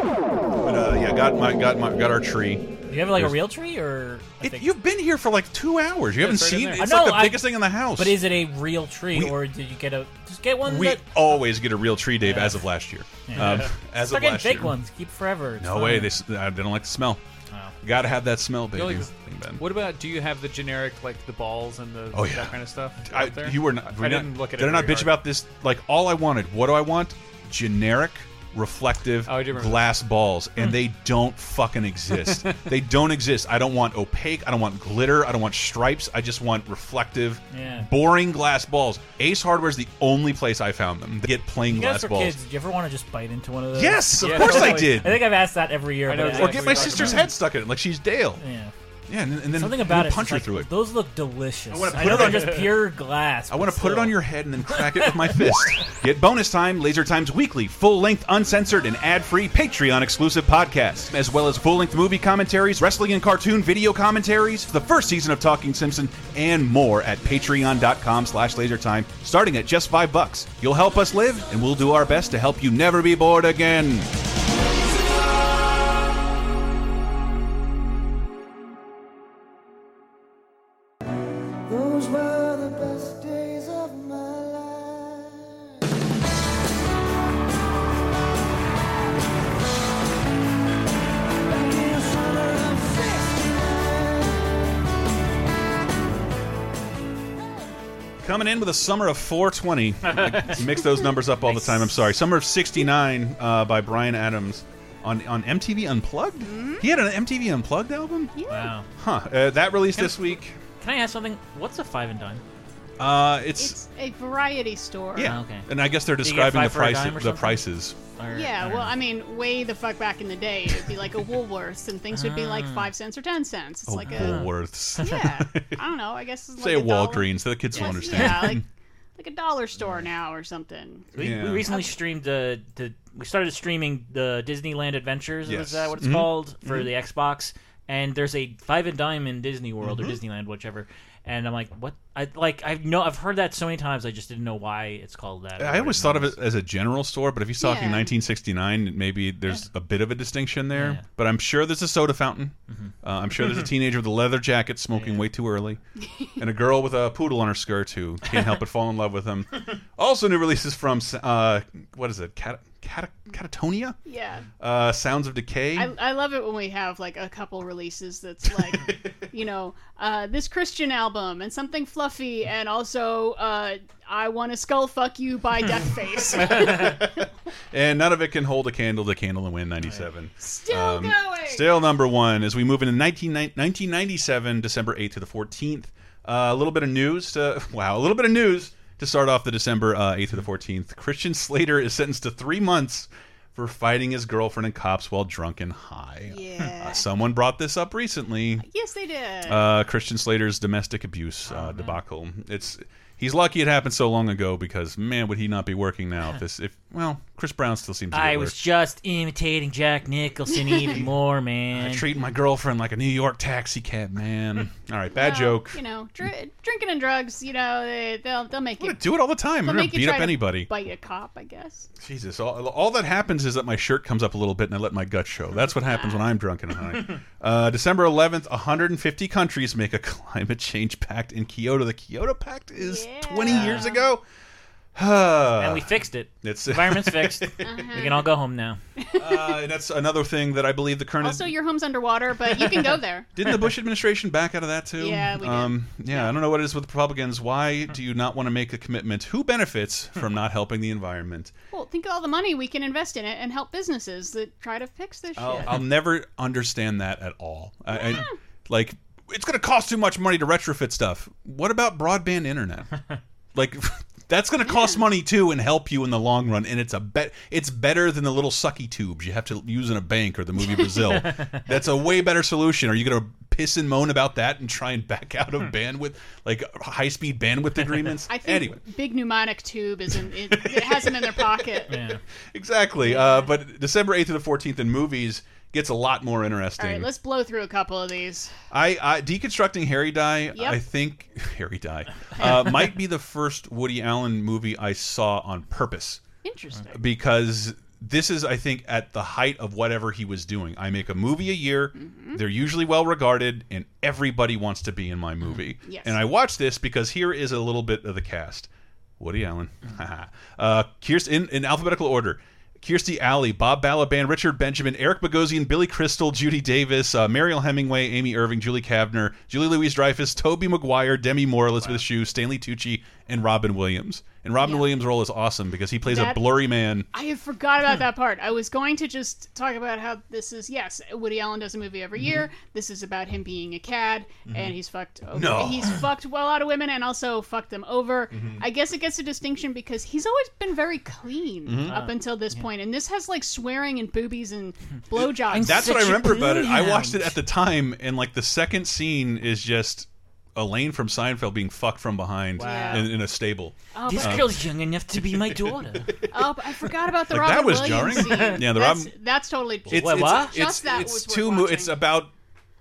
But, uh, yeah, got my got my got our tree. Do you have like There's- a real tree or? It, you've been here for like two hours. You Yeah, haven't it's right seen it. It's I like know, the I- biggest thing in the house. But is it a real tree, We- or did you get a just get one? we that, always get a real tree, Dave, as of last year. Yeah. Um, as Start of last fake year. ones. Keep forever. It's No way. They, uh, they don't like the smell. Got to have that smell, baby. Thing, What about? Do you have the generic like the balls and the Oh, yeah. that kind of stuff? I, out there? you were not. I were you didn't look at Did it. I not bitch hard. about this? Like all I wanted. What do I want? Generic, reflective Oh, I do glass balls, and hmm. they don't fucking exist. they don't exist. I don't want opaque. I don't want glitter. I don't want stripes. I just want reflective, Yeah. boring glass balls. Ace Hardware is the only place I found them. They get plain You glass balls. kids, did you ever want to just bite into one of those? Yes, of course I did. I think I've asked that every year. I know but Or get my sister's head stuck in it, like she's Dale. Yeah. Yeah, and, and then Something about it. punch her like, through it. Those look delicious. I wanna I put know it they're on- just pure glass. I want to put it on your head and then crack it with my fist. Get bonus time, Laser Times weekly, full length, uncensored, and ad free Patreon exclusive podcast, as well as full length movie commentaries, wrestling and cartoon video commentaries, the first season of Talking Simpson, and more at patreon.com slash lasertime, starting at just five bucks. You'll help us live, and we'll do our best to help you never be bored again. Coming in with a summer of 420. I mix those numbers up all the time. I'm sorry. Summer of 69 uh, by Bryan Adams on, on MTV Unplugged? He had an MTV Unplugged album? Wow. Huh. Uh, that released this week. Can I ask something? What's a five and dime? Uh, it's, It's a variety store. yeah, okay. and I guess they're Do you get describing the five for a price, the prices. Or- Yeah, or- well, I mean, way the fuck back in the day, it'd be like a Woolworths, and things would be like Ah. five cents or ten cents. It's Oh, like a Woolworths. yeah. I don't know. I guess it's Say a a dollar- Walgreens, so the kids will understand. Yeah, like like a dollar store now or something. We, Yeah. we recently streamed the, the we started streaming the Disneyland Adventures. Yes. Is that what it's Mhm. called for Mhm. the Xbox? And there's a five and dime in Disney World Mhm. or Disneyland, whichever. And I'm like, what? I like I know I've heard that so many times. I just didn't know why it's called that. I always thought of it as a general store, but if he's talking Yeah. 1969, maybe there's a bit of a distinction there. Yeah. But I'm sure there's a soda fountain. Mhm. Uh, I'm sure there's a teenager with a leather jacket smoking way too early, and a girl with a poodle on her skirt who can't help but fall in love with him. Also, new releases from uh, what is it? Cat Cat Catatonia? Yeah. Uh, Sounds of Decay. I, I love it when we have like a couple releases that's like, you know, uh, this Christian album and something fluffy, and also uh, I want to skull fuck you by Deathface. and none of it can hold a candle to Candle and Win 97. Still going. Still number one as we move into 19, 1997, December 8th to the 14th. Uh, a little bit of news to, wow, a little bit of news to start off the December uh, 8th to the 14th. Christian Slater is sentenced to three months for fighting his girlfriend and cops while drunk and high. Yeah. Uh, someone brought this up recently. yes, they did. Uh, Christian Slater's domestic abuse uh, debacle. It's he's lucky it happened so long ago because man, would he not be working now if this if well, Chris Brown still seems to get I work. was just imitating Jack Nicholson even more, man. I treat my girlfriend like a New York taxi cab man. All right, bad Well, joke. You know, dr- drinking and drugs. You know, they, they'll they'll make you do it all the time. They'll I'm gonna make you beat try up to anybody. Bite a cop, I guess. Jesus, all, all that happens is that my shirt comes up a little bit and I let my gut show. That's what happens when I'm drunk and high. Uh, December 11th, 150 countries make a climate change pact in Kyoto. The Kyoto Pact is 20 years ago. And we fixed it. It's Environment's fixed. Uh-huh. We can all go home now. uh, that's another thing that I believe the current Also, your home's underwater, but you can go there. Didn't the Bush administration back out of that too? Yeah, we did. Um, yeah, I don't know what it is with the Republicans. Why do you not want to make a commitment? Who benefits from not helping the environment? Well, think of all the money we can invest in it and help businesses that try to fix this I'll, shit. I'll never understand that at all. I, I, like, it's going to cost too much money to retrofit stuff. What about broadband internet? like, that's going to cost money too and help you in the long run. And it's a bet. It's better than the little sucky tubes you have to use in a bank or the movie Brazil. that's a way better solution. Are you going to piss and moan about that and try and back out of bandwidth, like high speed bandwidth agreements? I think anyway. big pneumonic tube is in it, it has them in their pocket. Exactly. Uh, but December 8th to the 14th in movies, gets a lot more interesting. All right, let's blow through a couple of these. I, I deconstructing Harry Die. Yep. I think Harry Die uh, might be the first Woody Allen movie I saw on purpose Interesting. because this is, I think, at the height of whatever he was doing. I make a movie a year; Mm-hmm. they're usually well regarded, and everybody wants to be in my movie. Yes. And I watch this because here is a little bit of the cast: Woody Allen, uh, Kirsten in, in alphabetical order. Kirstie Alley, Bob Balaban, Richard Benjamin, Eric Bogosian, Billy Crystal, Judy Davis, uh, Mariel Hemingway, Amy Irving, Julie Kavner, Julie Louise Dreyfus, Tobey Maguire, Demi Moore, Elizabeth Shue, Stanley Tucci, and Robin Williams. And Robin Williams' role is awesome because he plays That- a blurry man. I had forgot about that part. I was going to just talk about how this is yes, Woody Allen does a movie every year. This is about him being a cad, and he's fucked. Over, No. he's fucked well out of women and also fucked them over. Mm-hmm. I guess it gets a distinction because he's always been very clean Mhm. up until this point, and this has like swearing and boobies and blowjobs. That's what I remember about it. I watched it at the time, and like the second scene is just Elaine from Seinfeld being fucked from behind Wow. in, in a stable. Oh, This but- girl's young enough to be my daughter. Oh, I forgot about the Like, Robin that was Williams jarring. scene. Yeah, the that's, Robin- that's totally It's, it's, what? It's, Just that it's was two. Mo- it's about.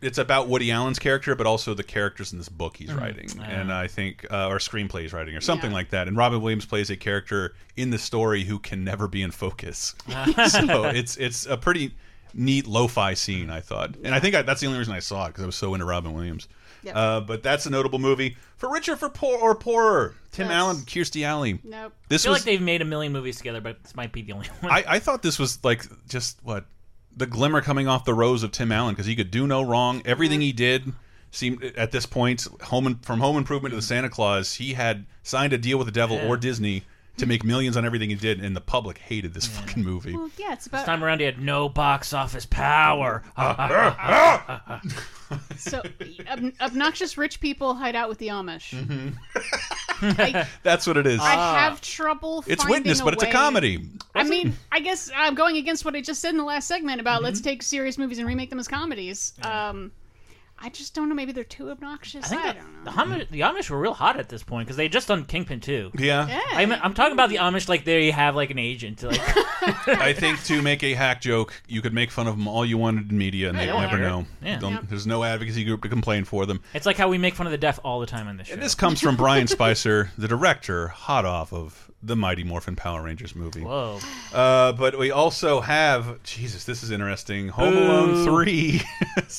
It's about Woody Allen's character, but also the characters in this book he's writing, and I think, uh, or screenplay he's writing, or something Yeah. like that. And Robin Williams plays a character in the story who can never be in focus. so it's it's a pretty neat lo-fi scene, I thought, and I think I, that's the only reason I saw it because I was so into Robin Williams. Yep. Uh, but that's a notable movie for richer, for poor or poorer. Tim That's- Allen, Kirstie Alley. Nope. This I feel was like they've made a million movies together, but this might be the only one. I, I thought this was like just what the glimmer coming off the rose of Tim Allen because he could do no wrong. Everything he did seemed at this point, home from Home Improvement to the Santa Claus, he had signed a deal with the devil Yeah. or Disney to make millions on everything he did, and the public hated this fucking movie. Well, yeah, it's This time around, he had no box office power. so ob- obnoxious rich people hide out with the Amish. Mm-hmm. I, That's what it is. I have trouble. it's finding Witness, but it's a comedy. I mean, I guess I'm going against what I just said in the last segment about Mm-hmm. let's take serious movies and remake them as comedies. Um, I just don't know. Maybe they're too obnoxious. I think I the, don't know. the, Amish, the Amish were real hot at this point because they had just done Kingpin too. Yeah. Yeah. I'm, I'm talking about the Amish like they have like an agent. Like I think to make a hack joke, you could make fun of them all you wanted in media, and Yeah, they'd they never know. Yeah. Yep. There's no advocacy group to complain for them. it's like how we make fun of the deaf all the time on this show. And this comes from Bryan Spicer, the director, hot off of the Mighty Morphin Power Rangers movie. Whoa. Uh, but we also have Jesus. This is interesting. Home Boo. Alone three.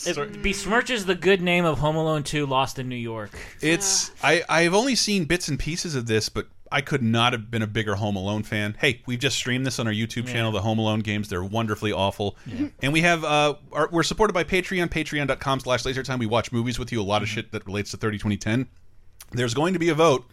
It besmirches the good name of Home Alone 2 Lost in New York. it's I I've only seen bits and pieces of this, but I could not have been a bigger Home Alone fan. Hey, we've just streamed this on our YouTube channel, the Home Alone games. They're wonderfully awful, and we have uh, our, we're supported by Patreon. Patreon.com/slash LaserTime. We watch movies with you. A lot of shit that relates to 30 2010. There's going to be a vote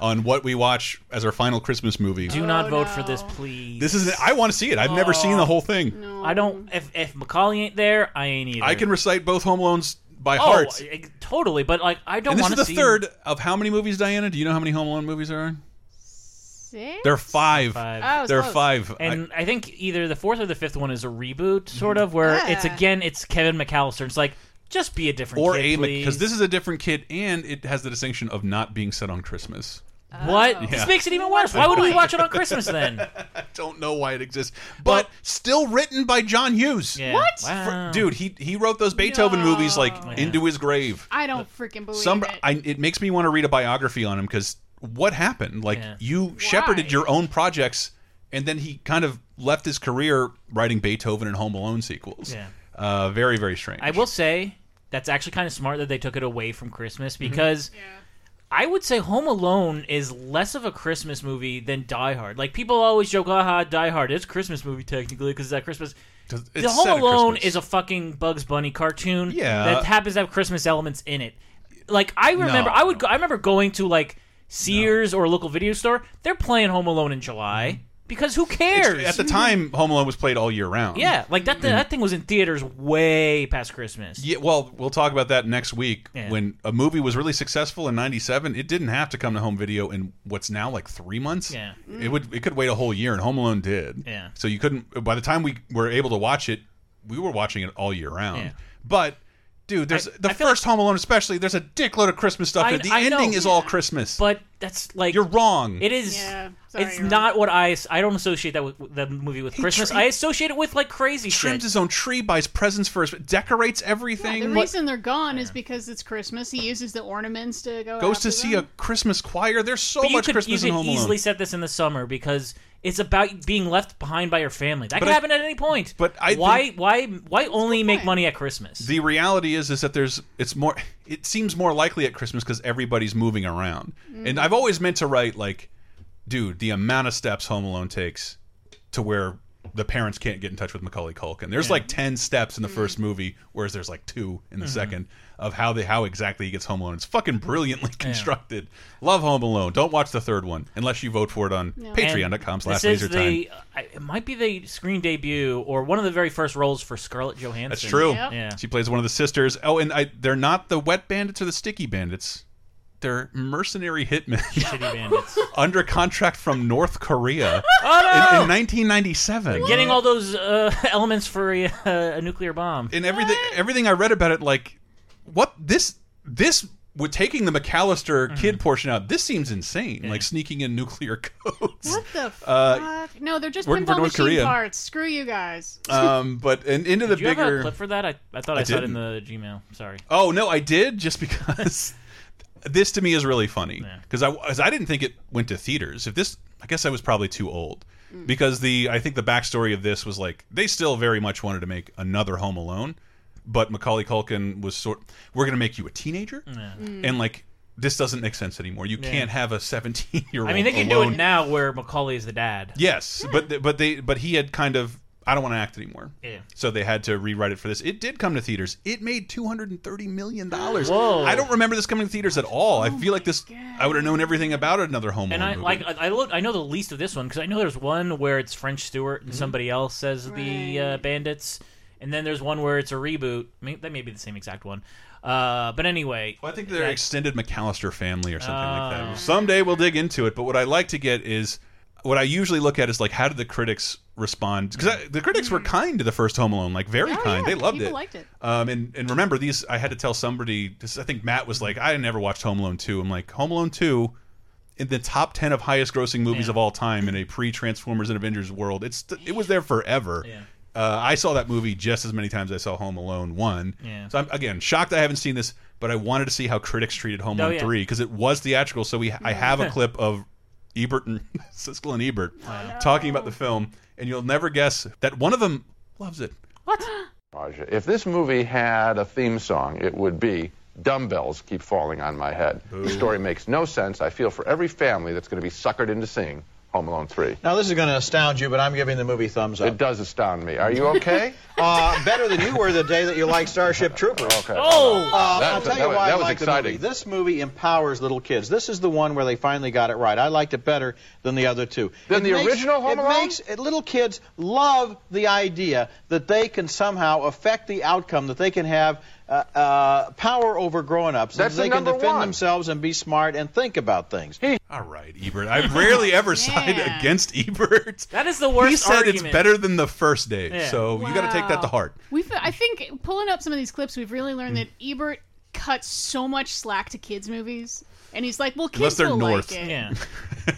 on what we watch as our final Christmas movie. Do not oh, vote for this, please. This is I want to see it. I've never seen the oh. whole thing. I don't. If if Macaulay ain't there, I ain't either. I can recite both Home Alones by oh, heart. I- totally. But like, I don't and this want is to the see third of how many movies, Diana? Do you know how many Home Alone movies there are? Six? There are five. Five. Oh, it's there are close. five. And I, think either the fourth or the fifth one is a reboot, sort of, where it's Yeah. again it's Kevin McCallister. It's like just be a different kid. or kid, a because this is a different kid, and it has the distinction of not being set on Christmas. what oh. Yeah. this makes it even worse. Why would we watch it on Christmas then? I don't know why it exists, but still written by John Hughes. Yeah. What? Wow. Dude, he he wrote those Beethoven movies like into his grave. I don't freaking believe Some it. I, it makes me want to read a biography on him because what happened? Like Yeah. you shepherded your own projects, and then he kind of left his career writing Beethoven and Home Alone sequels. Yeah. Uh, very very strange. I will say that's actually kind of smart that they took it away from Christmas because Yeah. I would say Home Alone is less of a Christmas movie than Die Hard. Like people always joke, "Haha, Die Hard is a Christmas movie technically because it's at Christmas." It's the Home Alone Christmas. is a fucking Bugs Bunny cartoon Yeah. that happens to have Christmas elements in it. Like I remember, No, I would, go, I remember going to like Sears or a local video store. They're playing Home Alone in July because who cares? At the time, Home Alone was played all year round. yeah, like that. That thing was in theaters way past Christmas. Yeah, well, we'll talk about that next week. Yeah. When a movie was really successful in '97, it didn't have to come to home video in what's now like three months. Yeah. it would it could wait a whole year, and Home Alone did. Yeah. so you couldn't. By the time we were able to watch it, we were watching it all year round. Yeah. But dude, there's the first Home Alone, especially. There's a dickload of Christmas stuff. I- in it. the I know. ending is all Christmas. But that's like you're wrong. It is. Yeah, sorry, it's you're wrong. not what I. I don't associate that with the movie with Christmas. tri- I associate it with like crazy trims shit. his own tree, buys presents for his, decorates everything. The What- reason they're gone is because it's Christmas. He uses the ornaments to go. goes after to see them. a Christmas choir. There's so but you much could, Christmas you in could Home easily set this in the summer because it's about being left behind by your family. That But could I- happen at any point. But I why why why only make money at Christmas? The reality is, is that there's it's more. It seems more likely at Christmas because everybody's moving around. Mm. And I've always meant to write like, dude, the amount of steps Home Alone takes to where the parents can't get in touch with Macaulay Culkin. There's Yeah. like ten steps in the first movie, whereas there's like two in the Mhm. second of how they how exactly he gets Home Alone. It's fucking brilliantly constructed. Love Home Alone. Don't watch the third one unless you vote for it on patreon.com slash This is laser time. the it might be the screen debut or one of the very first roles for Scarlett Johansson. That's true. Yeah. She plays one of the sisters. Oh, and I, they're not the wet bandits or the sticky bandits. They're mercenary hitmen. Shitty bandits. Under contract from North Korea Oh, no! in, in 1997. Getting all those uh, elements for a, a nuclear bomb. and everything everything I read about it, like what this this with taking the McCallister kid portion out, this seems insane. Like sneaking in nuclear codes. What the fuck? Uh, no, they're just working for pinball North machine Korea. parts. Screw you guys. Um, but and into the Did you have bigger a clip for that? I, I thought I, I saw it in the Gmail. Sorry. Oh no, I did just because this to me is really funny because I 'cause I didn't think it went to theaters. If this, I guess I was probably too old because the I think the backstory of this was like they still very much wanted to make another Home Alone, but Macaulay Culkin was sort. We're going to make you a teenager, Mm. and like this doesn't make sense anymore. You Yeah. can't have a 17 year old. I mean, they can do it now where Macaulay is the dad. Yes, but but they but he had kind of I don't want to act anymore. Yeah. So they had to rewrite it for this. It did come to theaters. It made two hundred and thirty million dollars. Whoa. I don't remember this coming to theaters at all. I feel like this. I would have known everything about it. another Home And I movie. like I I look I know the least of this one because I know there's one where it's French Stewart and Mhm. somebody else says the uh, bandits, and then there's one where it's a reboot. May- that may be the same exact one. Uh, but anyway, I think they're extended McCallister family or something like Oh. that. Someday we'll dig into it. But what I like to get is what I usually look at is like how did the critics respond? Because the critics were kind to the first Home Alone, like very Oh, kind. yeah, They loved people it. liked it. Um, and and remember these. I had to tell somebody. This, I think Matt was like, I never watched Home Alone two. I'm like Home Alone two. In the top ten of highest grossing movies of all time in a pre Transformers and Avengers world, it's it was there forever. Yeah. Uh, I saw that movie just as many times as I saw Home Alone one. Yeah. So I'm again shocked I haven't seen this, but I wanted to see how critics treated Home Oh, Alone yeah. three because it was theatrical. So we I have a clip of Ebert and Siskel and Ebert talking about the film, and you'll never guess that one of them loves it. Roger, If this movie had a theme song, it would be Dumbbells Keep Falling on My Head. The story makes no sense. I feel for every family that's going to be suckered into seeing Home Alone 3. Now, this is going to astound you, but I'm giving the movie thumbs up. It does astound me. Are you okay? uh, better than you were the day that you liked Starship Troopers. Okay. Oh! Uh, That- I'll tell that you why that I was like the movie. This movie empowers little kids. This is the one where they finally got it right. I liked it better than the other two. Than It the makes- original Home it Alone? Makes, it, little kids love the idea that they can somehow affect the outcome, that they can have uh, uh, power over grown-ups, That's that they the can defend one. themselves and be smart and think about things. All right, Ebert. I've rarely ever side against Ebert. That is the worst He said argument. it's better than the first day, Yeah. so you got to take that to heart. We've, I think, pulling up some of these clips, we've really learned Mm. that Ebert cuts so much slack to kids' movies, and he's like, "Well, kids Unless they're will North. like it. Yeah.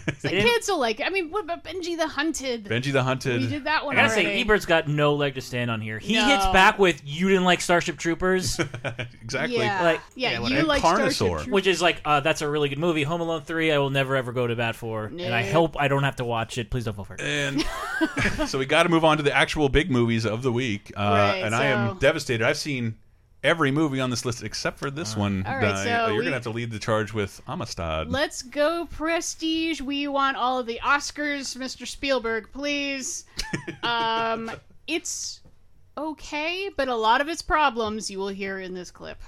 It's like, kids will like it. I mean, what about Benji the Hunted? Benji the Hunted. We did that one. I gotta already. say, Ebert's got no leg to stand on here. He No. hits back with "You didn't like Starship Troopers," exactly. Yeah, Like- yeah, whatever. you And like Carnosaur. Starship Troopers. which is like uh, that's a really good movie. Home Alone three, I will never ever go to bat for, and I No. hope I don't have to watch it. Please don't vote for it. And so we got to move on to the actual big movies of the week. Uh, Right, and I am so- devastated. I've seen every movie on this list except for this one. All right, Uh, so you're we- going to have to lead the charge with Amistad. Let's go prestige. We want all of the Oscars, Mr. Spielberg, please. um, it's okay, but a lot of its problems you will hear in this clip.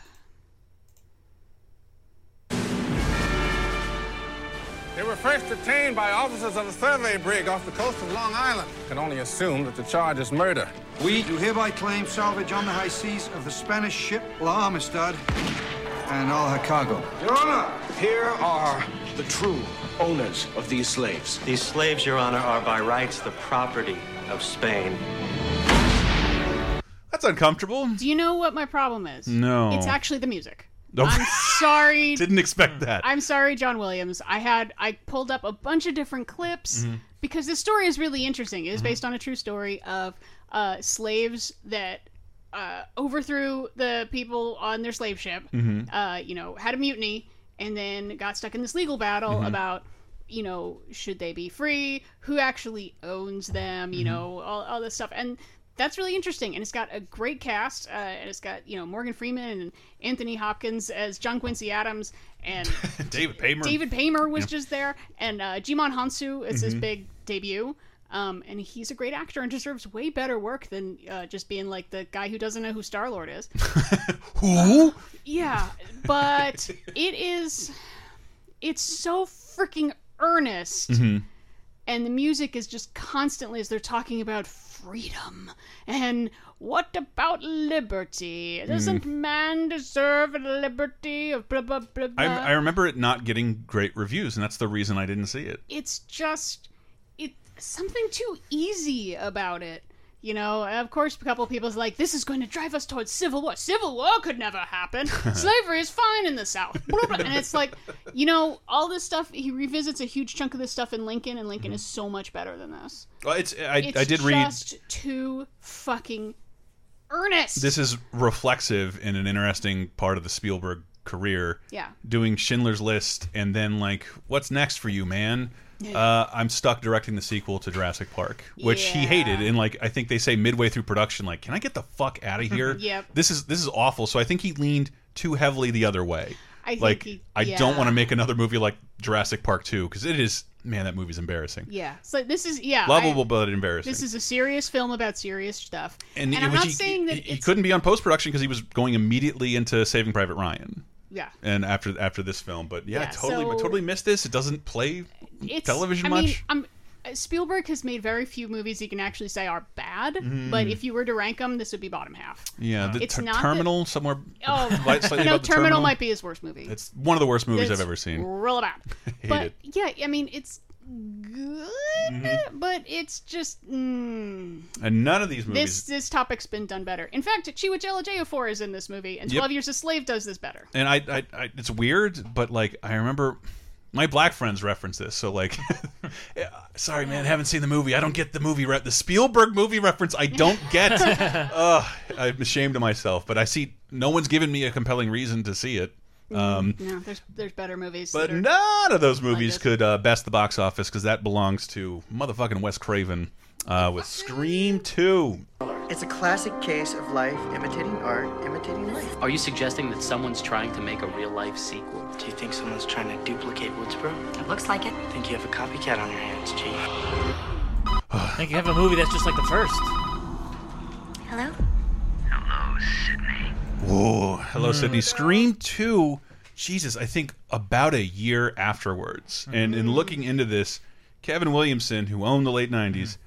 They were first detained by officers of a survey brig off the coast of Long Island. Can only assume that the charge is murder. We do hereby claim salvage on the high seas of the Spanish ship La Amistad and all her cargo. Your Honor, here are the true owners of these slaves. These slaves, Your Honor, are by rights the property of Spain. That's that's uncomfortable. Do you know what my problem is? No. It's actually the music. No. I'm sorry. Didn't expect that. I'm sorry, John Williams. I had I pulled up a bunch of different clips Mhm. because this story is really interesting. It is Mhm. based on a true story of uh, slaves that uh, overthrew the people on their slave ship. Mhm. Uh, you know, had a mutiny and then got stuck in this legal battle Mhm. about you know should they be free, who actually owns them, you Mhm. know, all, all this stuff and. That's really interesting, and it's got a great cast. Uh, and it's got you know Morgan Freeman and Anthony Hopkins as John Quincy Adams, and David Paymer. David Paymer was Yeah. just there, and uh, Djimon Hounsou is his Mhm. big debut. Um, and he's a great actor and deserves way better work than uh, just being like the guy who doesn't know who Star Lord is. Who? Yeah, but it is. It's so freaking earnest, Mhm. and the music is just constantly as they're talking about freedom and what about liberty? Doesn't hmm. man deserve liberty? Of blah blah blah blah. I, I remember it not getting great reviews, and that's the reason I didn't see it. it's just it something too easy about it. You know, of course, a couple of people's like, "This is going to drive us towards civil war." Civil war could never happen. Slavery is fine in the South, and it's like, you know, all this stuff. He revisits a huge chunk of this stuff in Lincoln, and Lincoln mm-hmm. is so much better than this. Well, it's I, it's I did read. just too fucking earnest. This is reflexive in an interesting part of the Spielberg career. Yeah. Doing Schindler's List, and then like, what's next for you, man? Yeah. Uh, I'm stuck directing the sequel to Jurassic Park, which he hated, and like I think they say midway through production, like, can I get the fuck out of here? Yep. This is this is awful. So I think he leaned too heavily the other way. I think like he- I don't yeah. want to make another movie like Jurassic Park 2 because it is man that movie's embarrassing. yeah. So this is yeah. I- Lovable but embarrassing. This is a serious film about serious stuff, and, and, I'm not he, saying that he, he couldn't be on post production because he was going immediately into Saving Private Ryan. Yeah. And after after this film, but yeah, Yeah, totally, so- totally missed this. It doesn't play it's television I much. Mean, I'm, uh, Spielberg has made very few movies you can actually say are bad, Mhm. but if you were to rank them, this would be bottom half. yeah, the it's not that- Terminal somewhere. Oh, no, the Terminal, might be his worst movie. It's one of the worst movies It's I've ever seen. Real bad. But it. yeah, I mean it's good, Mm-hmm. but it's just mm, And none of these movies. this this topic's been done better. In fact, Chiwetel Ejiofor is in this movie, and Yep. Twelve Years a Slave does this better. and I, I, I, it's weird, but like I remember my black friends reference this. So like, yeah, sorry man, haven't seen the movie. I don't get the movie re- the Spielberg movie reference. I don't get. I'm ashamed of myself, but I see no one's given me a compelling reason to see it. Um, no, there's there's better movies. but are- none of those movies this. could uh, best the box office because that belongs to motherfucking Wes Craven uh, with Scream Two. It's a classic case of life imitating art, imitating life. Are you suggesting that someone's trying to make a real life sequel? Do you think someone's trying to duplicate Woodsboro? It looks like it. I think you have a copycat on your hands, Chief. I think you have a movie that's just like the first. Hello? Whoa, hello, Mm. Sydney. Scream two. Jesus, I think about a year afterwards. And Mm. in looking into this, Kevin Williamson, who owned the late '90s,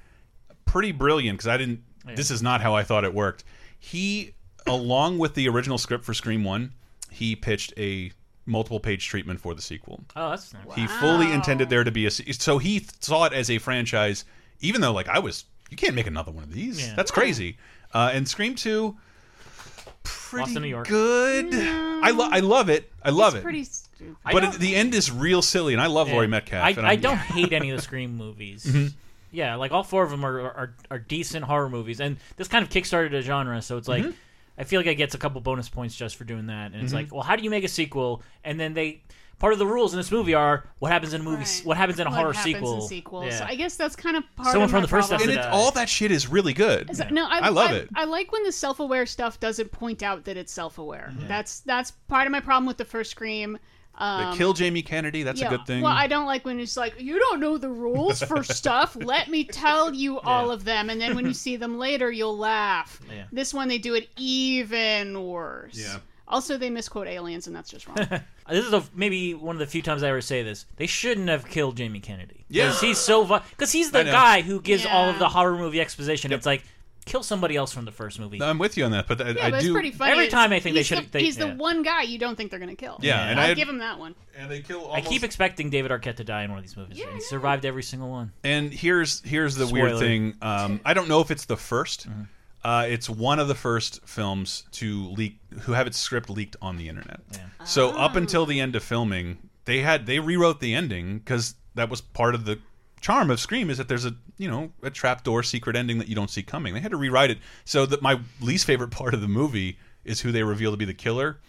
pretty brilliant because I didn't. This is not how I thought it worked. He, along with the original script for Scream one, he pitched a multiple page treatment for the sequel. Oh, that's nice. He fully intended there to be a so he saw it as a franchise. Even though, like, I was, you can't make another one of these. Yeah. That's crazy. Uh, and Scream two, pretty Lost in New York. good. I lo I love it. I love It's it. pretty stupid. I but don't- it, the end is real silly, and I love Laurie Metcalf. I, and I I'm- don't hate any of the Scream movies. Mhm. Yeah, like all four of them are, are are decent horror movies, and this kind of kickstarted a genre. So it's like Mhm. I feel like I gets a couple bonus points just for doing that. And it's Mhm. like, well, how do you make a sequel? And then they part of the rules in this movie are what happens in a movie, Right. what happens in a What horror happens sequel. In sequels. Yeah. So I guess that's kind of part Someone of from my the first problem. and it, all that shit is really good. Is that- No, I, I love I, it. I like when the self-aware stuff doesn't point out that it's self-aware. That's that's part of my problem with the first Scream. Um, they kill Jamie Kennedy. That's yeah, a good thing. Well, I don't like when it's like you don't know the rules for stuff. Let me tell you all of them, and then when you see them later, you'll laugh. Yeah. This one they do it even worse. Yeah. Also, they misquote aliens, and that's just wrong. this is a, maybe one of the few times I ever say this. They shouldn't have killed Jamie Kennedy. Yeah. because he's so because he's the guy who gives all of the horror movie exposition. It's like kill somebody else from the first movie. I'm with you on that, but I, yeah, I but do. it's pretty funny. Every It's- time I think they he's the- should- they- he's the one guy you don't think they're gonna kill. Yeah, and I'll give him that one. And they kill. I keep expecting David Arquette to die in one of these movies. and he survived every single one. And here's here's the weird thing. Um, I don't know if it's the 1st Mm-hmm. Uh, it's one of the first films to leak, who have its script leaked on the internet. So up until the end of filming, they had they rewrote the ending because that was part of the charm of Scream is that there's a you know a trapdoor secret ending that you don't see coming. They had to rewrite it so that my least favorite part of the movie is who they reveal to be the killer,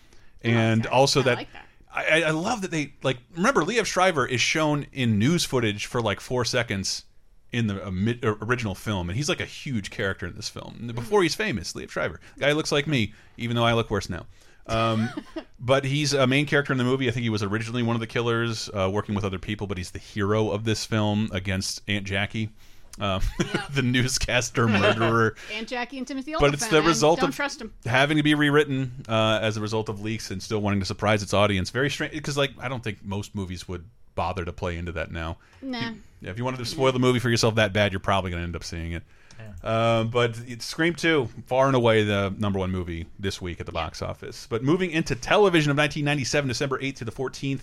and also that. I, I love that they like remember Liev Schreiber is shown in news footage for like four seconds in the uh, uh, original film, and he's like a huge character in this film. Before he's famous, Liev Schreiber, guy looks like me, even though I look worse now. Um, but he's a main character in the movie. I think he was originally one of the killers, uh, working with other people. But he's the hero of this film against Aunt Jackie, um, the newscaster murderer. Aunt Jackie and Timothy But it's the result of trust him. having to be rewritten uh, as a result of leaks and still wanting to surprise its audience. Very strange because, like, I don't think most movies would bother to play into that now. Nah. Yeah, if you wanted to spoil the movie for yourself that bad, you're probably going to end up seeing it. Uh, but it's Scream 2, far and away the number one movie this week at the box office. But moving into television of 1997, December 8th to the 14th,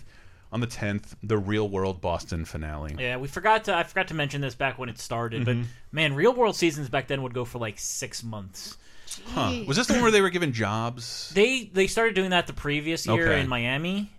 on the 10th, the Real World Boston finale. Yeah, we forgot to. I forgot to mention this back when it started, Mhm. but man, real world seasons back then would go for like six months. Huh. Was this the one where they were given jobs? They they started doing that the previous year Okay. in Miami,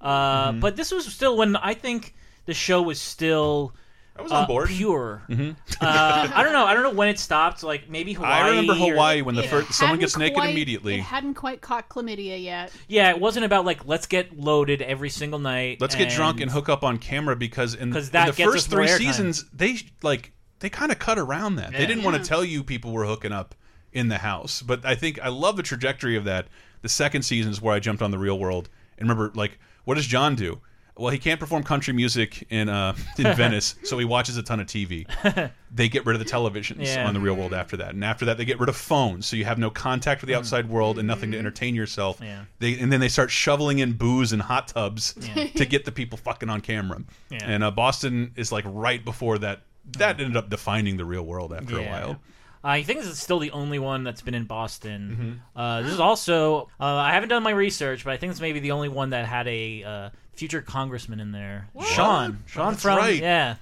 uh, Mhm. but this was still when I think the show was still. I was on uh, board. Pure. Mhm. uh, I don't know. I don't know when it stopped. Like maybe Hawaii. I remember or- Hawaii when the first someone hadn't gets naked immediately. It hadn't quite caught chlamydia yet. Yeah, it wasn't about like let's get loaded every single night. Let's get drunk and hook up on camera because in, 'Cause in that the first three airtime. seasons they like they kind of cut around that. They didn't want to tell you people were hooking up in the house. But I think I love the trajectory of that. The second season is where I jumped on the real world and remember like what does John do? Well, he can't perform country music in uh, in Venice, so he watches a ton of TV. They get rid of the televisions Yeah. on the real world after that, and after that, they get rid of phones, so you have no contact with the outside world and nothing to entertain yourself. Yeah. They and then they start shoveling in booze and hot tubs Yeah. to get the people fucking on camera. Yeah. And uh, Boston is like right before that. That ended up defining the real world after a while. I think this is still the only one that's been in Boston. Mm-hmm. Uh, this is also uh, I haven't done my research, but I think it's maybe the only one that had a uh, future congressman in there. Sean, Sean Oh, that's from right. yeah.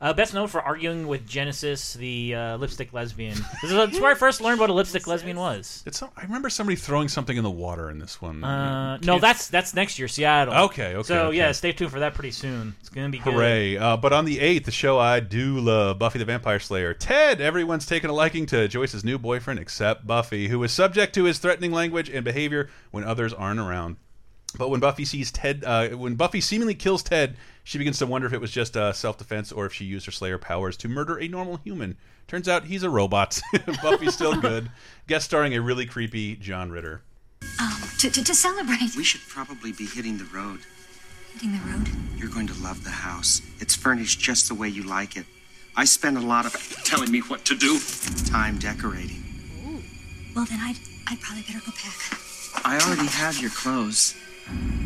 Uh, best known for arguing with Genesis, the uh, lipstick lesbian. This is that's where I first learned what a lipstick lesbian was. It's. I remember somebody throwing something in the water in this one. Uh, no, that's that's next year, Seattle. Okay, okay, So okay. yeah, stay tuned for that pretty soon. It's gonna be. Hooray! Uh, but on the eighth, the show I do love, Buffy the Vampire Slayer. Ted, everyone's taken a liking to Joyce's new boyfriend, except Buffy, who is subject to his threatening language and behavior when others aren't around. But when Buffy sees Ted, uh, when Buffy seemingly kills Ted, she begins to wonder if it was just uh, self-defense or if she used her Slayer powers to murder a normal human. Turns out he's a robot. Buffy's still good. Guest starring a really creepy John Ritter. Um, to, to, to celebrate. We should probably be hitting the road. Hitting the road? You're going to love the house. It's furnished just the way you like it. I spend a lot of telling me what to do. Time decorating. Well, then I'd, I'd probably better go pack. I already have your clothes.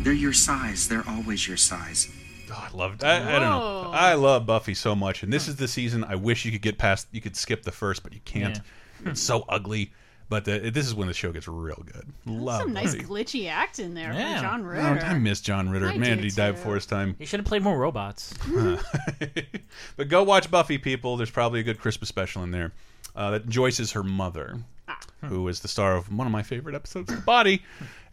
They're your size. They're always your size. Oh, I loved. I, I don't know. I love Buffy so much, and this is the season. I wish you could get past. You could skip the first, but you can't. It's so ugly. But the, this is when the show gets real good. Love Some nice Buffy. glitchy acting there Yeah. from John Oh, Ritter. I miss John Ritter. I Man, did he die before his time. He should have played more robots. but go watch Buffy, people. There's probably a good Christmas special in there. Uh, that Joyce is her mother, who is the star of one of my favorite episodes Body.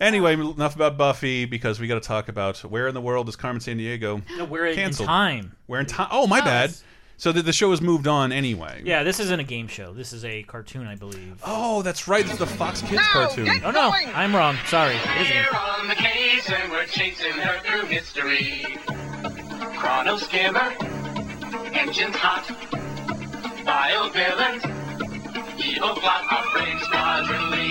Anyway, enough about Buffy because we got to talk about where in the world is Carmen Sandiego? No, we're in- in time. We're in time. Oh, my bad. So the, the show has moved on anyway. Yeah, this isn't a game show. This is a cartoon, I believe. Oh, that's right. This is the Fox Kids cartoon. Oh no, I'm wrong. Sorry. It is a. We're on the case and we're chasing her through history. Chrono skimmer, engines hot, bio villains,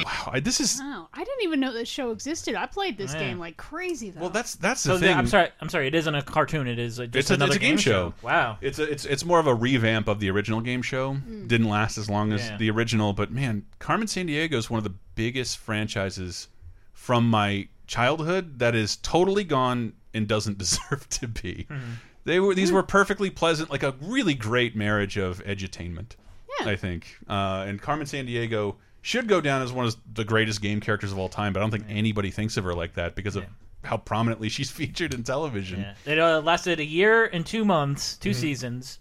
Wow, I- this is Wow, I didn't even know this show existed. I played this Yeah. game like crazy though. well. That's that's So the the- thing. I'm sorry. I'm sorry. It isn't a cartoon. It is a, just It's a, it's a game, show. Wow. It's a, it's it's more of a revamp of the original game show. Mm. Didn't last as long as Yeah. the original, but man, Carmen Sandiego is one of the biggest franchises from my childhood that is totally gone and doesn't deserve to be. Mm-hmm. They were these were perfectly pleasant, like a really great marriage of edutainment. Yeah. I think, uh, and Carmen Sandiego should go down as one of the greatest game characters of all time. But I don't think anybody thinks of her like that because of how prominently she's featured in television. Yeah. It uh, lasted a year and two months, 2 Mhm. seasons.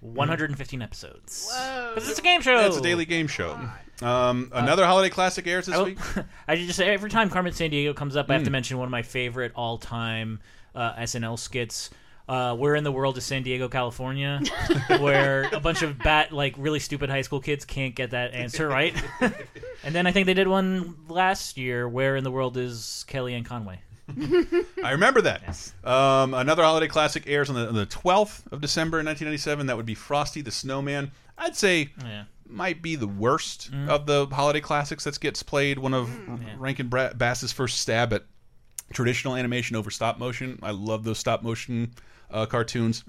115 episodes. Because it's a game show. Yeah, it's a daily game show. Um, another holiday classic airs this I, week. I just say every time Carmen Sandiego comes up, I have to Mm. mention one of my favorite all-time uh, SNL skits. Uh, We're in the world of San Diego, California, where a bunch of bat like really stupid high school kids can't get that answer right. and then I think they did one last year. Where in the world is Kellyanne Conway? I remember that. Um, another holiday classic airs on the, on the 12th of December in 1997. That would be Frosty the Snowman. I'd say Yeah. might be the worst Mm. of the holiday classics that gets played. One of Rankin Bass's first stab at traditional animation over stop motion. I love those stop motion uh, cartoons.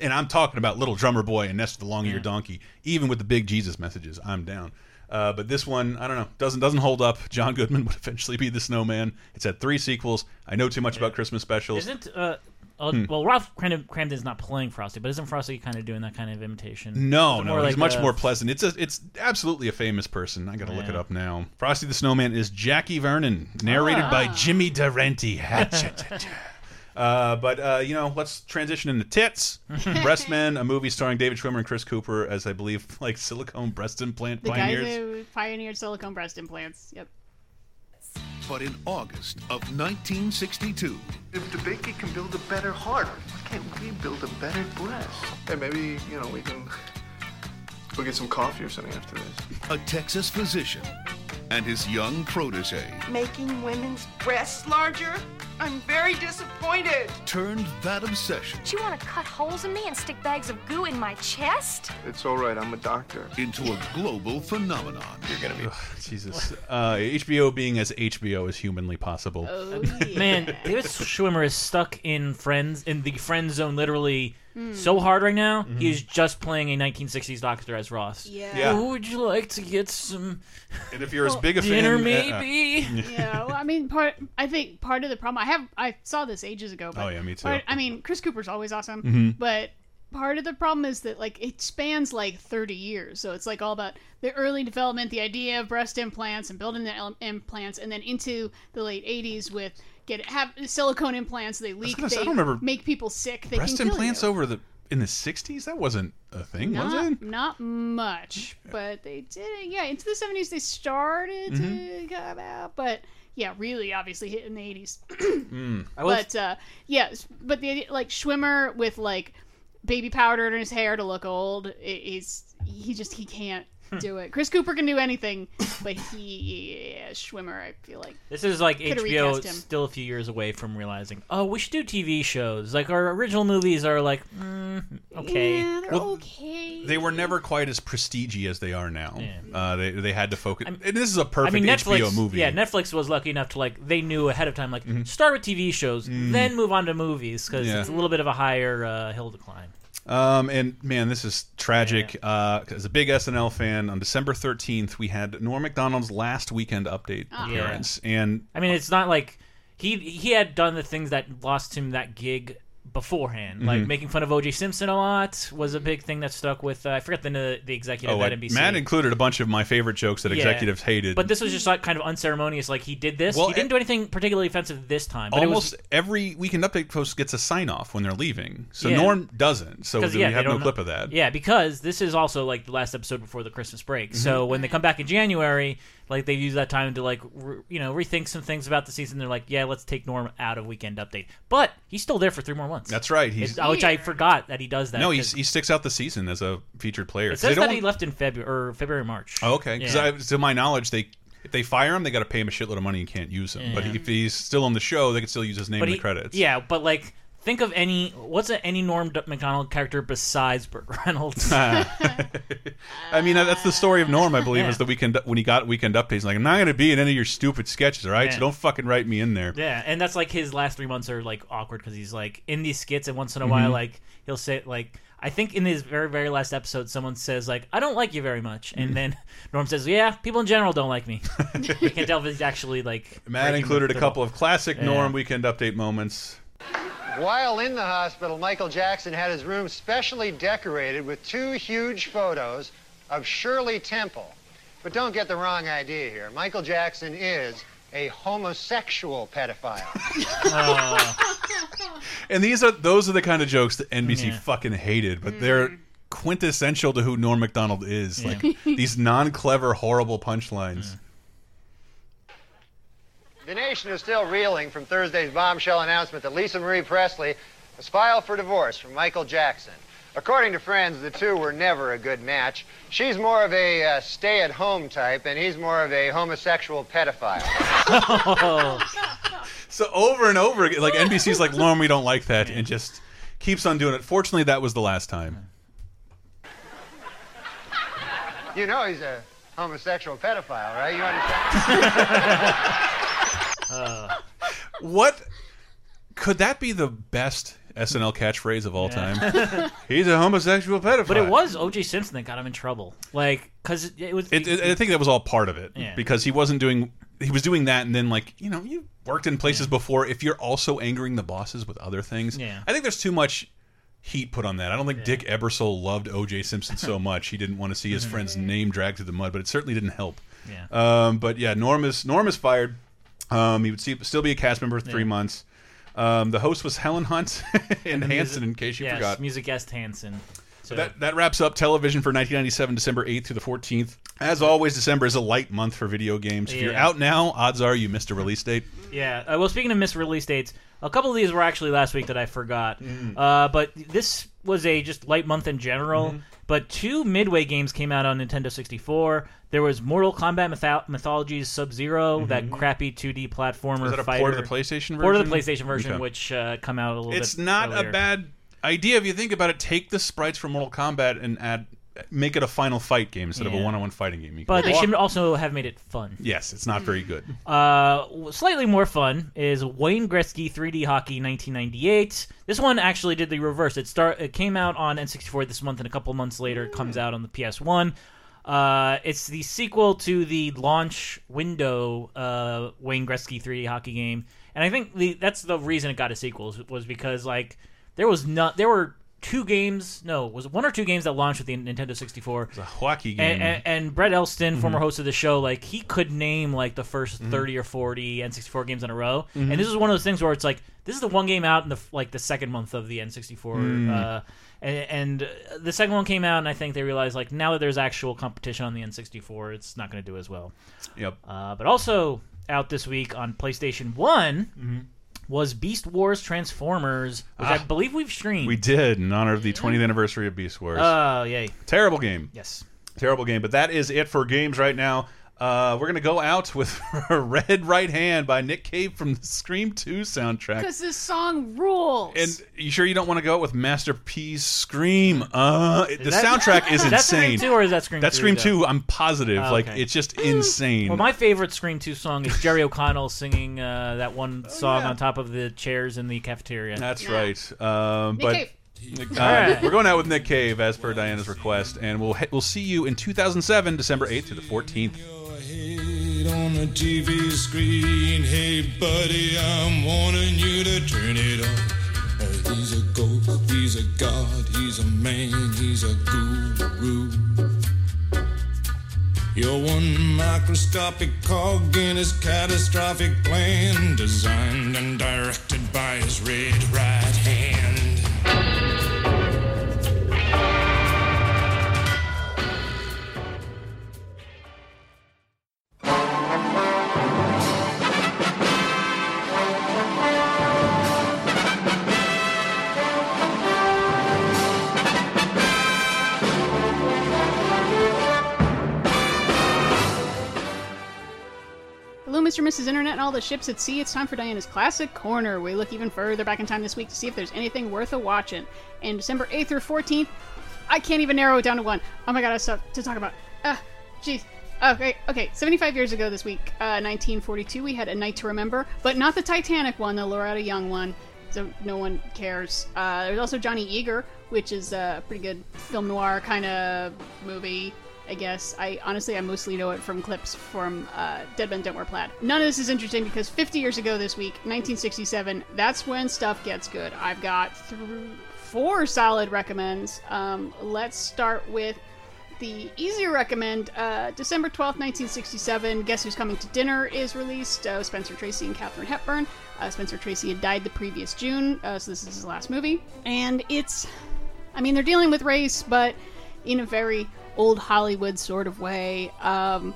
And I'm talking about Little Drummer Boy and Nestor the Long-Eared Yeah. Donkey. Even with the big Jesus messages, I'm down. Uh, but this one, I don't know, doesn't doesn't hold up. John Goodman would eventually be the Snowman. It's had three sequels. I know too much about Christmas specials. Isn't uh, uh, Hmm. well Ralph Cram- Kramden's not playing Frosty, but isn't Frosty kind of doing that kind of imitation? No, no, more he's like much a- more pleasant. It's a, it's absolutely a famous person. I got to look it up now. Frosty the Snowman is Jackie Vernon, narrated by Ah. Jimmy Durante. uh, but uh, you know, let's transition into tits. Breastmen, a movie starring David Schwimmer and Chris Cooper as I believe like silicone breast implant The pioneers. guys who pioneered silicone breast implants. Yep. But in August of 1962, If the baby can build a better heart, why can't we build a better breast? Hey, maybe, you know, we can go get some coffee or something after this. a Texas physician and his young protege Making women's breasts larger? I'm very disappointed. turned that obsession Do you want to cut holes in me and stick bags of goo in my chest? It's all right, I'm a doctor. into a global phenomenon. You're gonna be. Jesus, uh, HBO being as HBO as humanly possible. Oh, Man, David Schwimmer is stuck in Friends in the friend zone literally Hmm. so hard right now. Mm-hmm. He's just playing a 1960s doctor as Ross. Yeah. Yeah. Oh, would you like to get some And if you're as big a fan, dinner, uh, uh, maybe? yeah, well, I mean, part. I think part of the problem. I have. I saw this ages ago. But Oh, yeah, me too. part- I mean, Chris Cooper's always awesome, Mhm. but part of the problem is that like it spans like 30 years. So it's like all about the early development, the idea of breast implants and building the el- implants, and then into the late 80s with get have silicone implants. They leak. gonna say, they I don't remember make people sick. They breast can kill implants you. over the in the 60s. That wasn't a thing, was it? not much, but they did. Yeah, into the 70s they started Mm-hmm. to come out, but yeah, really obviously hit in the 80s. Mm. But uh, yeah, but the like Schwimmer with like baby powder in his hair to look old, i- is he just he can't do it. Chris Cooper can do anything, but he yeah, Schwimmer, I feel like This is like Coulda HBO recast him. still a few years away from realizing, oh, we should do TV shows. Like our original movies are like, mm, okay. Yeah, they're Well, okay. They were never quite as prestige as they are now. Uh, they they had to focus. and this is a I perfect mean, Netflix. HBO movie. Yeah, Netflix was lucky enough to like they knew ahead of time like start with TV shows, Mm. then move on to movies because Yeah. it's a little bit of a higher uh, hill to climb. Um, and man, this is tragic. Uh, as a big SNL fan, on December 13th, we had Norm Macdonald's last weekend update Ah. appearance, and I mean, it's not like he he had done the things that lost him that gig beforehand, like Mhm. making fun of O.J. Simpson a lot was a big thing that stuck with. Uh, I forget the the executive oh, at NBC. Matt included a bunch of my favorite jokes that Yeah. executives hated. But this was just like kind of unceremonious. Like he did this. Well, he didn't do anything particularly offensive this time. But almost it was, every weekend update post gets a sign off when they're leaving. So Yeah. Norm doesn't. So we yeah, they have no don't clip of that. Yeah, because this is also like the last episode before the Christmas break. Mhm. So when they come back in January, like they've used that time to like re- you know rethink some things about the season. They're like, yeah, let's take Norm out of Weekend Update, but he's still there for three more months. That's right. He's It- uh, which I forgot that he does that. no, he's, he sticks out the season as a featured player. It 'Cause says they don't that he want- left in February or February March. Oh, okay, because Yeah. to my knowledge, they if they fire him, they got to pay him a shitload of money and can't use him. But Yeah. if he's still on the show, they can still use his name But in he- the credits. Yeah, but like think of any what's a, any Norm D- Macdonald character besides Burt Reynolds. I mean, that's the story of Norm, I believe, Yeah. is the weekend when he got weekend updates. He's like, I'm not going to be in any of your stupid sketches, all right? Yeah. So don't fucking write me in there. Yeah, and that's like his last three months are like awkward because he's like in these skits, and once in a Mhm. while, like he'll say like I think in his very very last episode, someone says like I don't like you very much, and Mhm. then Norm says, Yeah, people in general don't like me. you can't tell if he's actually like. Matt included a couple of classic Yeah. Norm weekend update moments. While in the hospital, Michael Jackson had his room specially decorated with two huge photos of Shirley Temple. But don't get the wrong idea here. Michael Jackson is a homosexual pedophile. And these are those are the kind of jokes that NBC Yeah. fucking hated, but mm. they're quintessential to who Norm Macdonald is. Yeah. Like these non-clever, horrible punchlines. The nation is still reeling from Thursday's bombshell announcement that Lisa Marie Presley has filed for divorce from Michael Jackson. According to friends, the two were never a good match. She's more of a uh, stay-at-home type, and he's more of a homosexual pedophile. So over and over again, like NBC's like, Norm, we don't like that, and just keeps on doing it. Fortunately, that was the last time. You know he's a homosexual pedophile, right? You understand? What could that be the best SNL catchphrase of all time? He's a homosexual pedophile. But it was O.J. Simpson that got him in trouble. Like, because it, it was. It, it- I think that was all part of it Yeah. because he wasn't doing. He was doing that, and then like you know, you worked in places before. If you're also angering the bosses with other things, Yeah. I think there's too much heat put on that. I don't think Dick Ebersol loved O.J. Simpson so much he didn't want to see his friend's name dragged through the mud, but it certainly didn't help. Yeah. Um, but yeah, Norm is Norm is fired. Um, he would see, still be a cast member for three Yeah. months. Um, the host was Helen Hunt and the Hanson, in case you yes, forgot. Music guest Hanson. So that, that wraps up television for 1997, December 8th through the 14th. As always, December is a light month for video games. If you're out now, odds are you missed a release date. Yeah. Uh, well, speaking of missed release dates, a couple of these were actually last week that I forgot. Mm. Uh, but this was a just light month in general. Mm-hmm. But two Midway games came out on Nintendo 64. There was Mortal Kombat Mytho- Mythologies Sub 0 that crappy 2D platformer. Mm-hmm. Is that a fighter. port of the PlayStation version? Port of the version? PlayStation version, Okay. which uh, come out a little bit. It's not earlier. a bad idea if you think about it. Take the sprites from Mortal Kombat and add, make it a final fight game instead of a Yeah. one-on-one fighting game. But they walk- should also have made it fun. Yes, it's not very good. Uh, slightly more fun is Wayne Gretzky 3D Hockey 1998. This one actually did the reverse. It start it came out on N64 this month, and a couple months later it comes out on the PS1. Uh, it's the sequel to the launch window uh, Wayne Gretzky 3D Hockey game, and I think the that's the reason it got a sequel was because like there was not there were two games no was it one or two games that launched with the Nintendo 64 a and, game. and, and Brett Elston, former Mhm. host of the show, like he could name like the 1st Mhm. thirty or forty N64 games in a row, Mhm. and this is one of those things where it's like this is the one game out in the like the second month of the N64, Mm. uh, and, and uh, the second one came out, and I think they realized like now that there's actual competition on the N64, it's not going to do as well. Yep. Uh, but also out this week on PlayStation One. Was Beast Wars Transformers, which I Ah. believe we've streamed. We did in honor of the 20th anniversary of Beast Wars. Oh, yay. Terrible game. Yes. Terrible game. But that is it for games right now. Uh, we're going to go out with Red Right Hand by Nick Cave from the Scream 2 soundtrack. Because this song rules. And you sure you don't want to go out with Master P's Scream? Uh, it- the that- soundtrack is is that Scream insane. 2 or is that Scream That's 3, Scream though? 2. I'm positive. Oh, Like okay. it's just insane. Well, my favorite Scream 2 song is Jerry O'Connell singing uh, that one song yeah. on top of the chairs in the cafeteria. That's right. Um, Nick but Cave. uh, All right. we're going out with Nick Cave as per Diana's request, and we'll we'll see you in 2007, December 8th to the 14th. On the TV screen. Hey, buddy, I'm warning you to turn it off. He's a ghost, he's a god, he's a man, he's a guru. You're one microscopic cog in his catastrophic plan, designed and directed by his red right hand. Mr. and Mrs. Internet and all the ships at sea. It's time for Diana's Classic Corner. We look even further back in time this week to see if there's anything worth a watching. And December 8th through 14th, I can't even narrow it down to one. Oh my god, I have stuff to talk about. Ah, jeez. Okay, okay. 75 years ago this week, uh, 1942, we had A Night to Remember, but not the Titanic one, the Loretta Young one, so no one cares. Uh, there's also Johnny Eager, which is a pretty good film noir kind of movie. I guess. I honestly, I mostly know it from clips from uh, Dead Men Don't Wear Plaid. None of this is interesting because 50 years ago this week, 1967, that's when stuff gets good. I've got th- four solid recommends. Um, let's start with the easier recommend. Uh, December 12th, 1967, Guess Who's Coming to Dinner is released. Uh, Spencer Tracy and Katharine Hepburn. Uh, Spencer Tracy had died the previous June, uh, so this is his last movie. And it's I mean, they're dealing with race, but in a very old Hollywood sort of way. Um,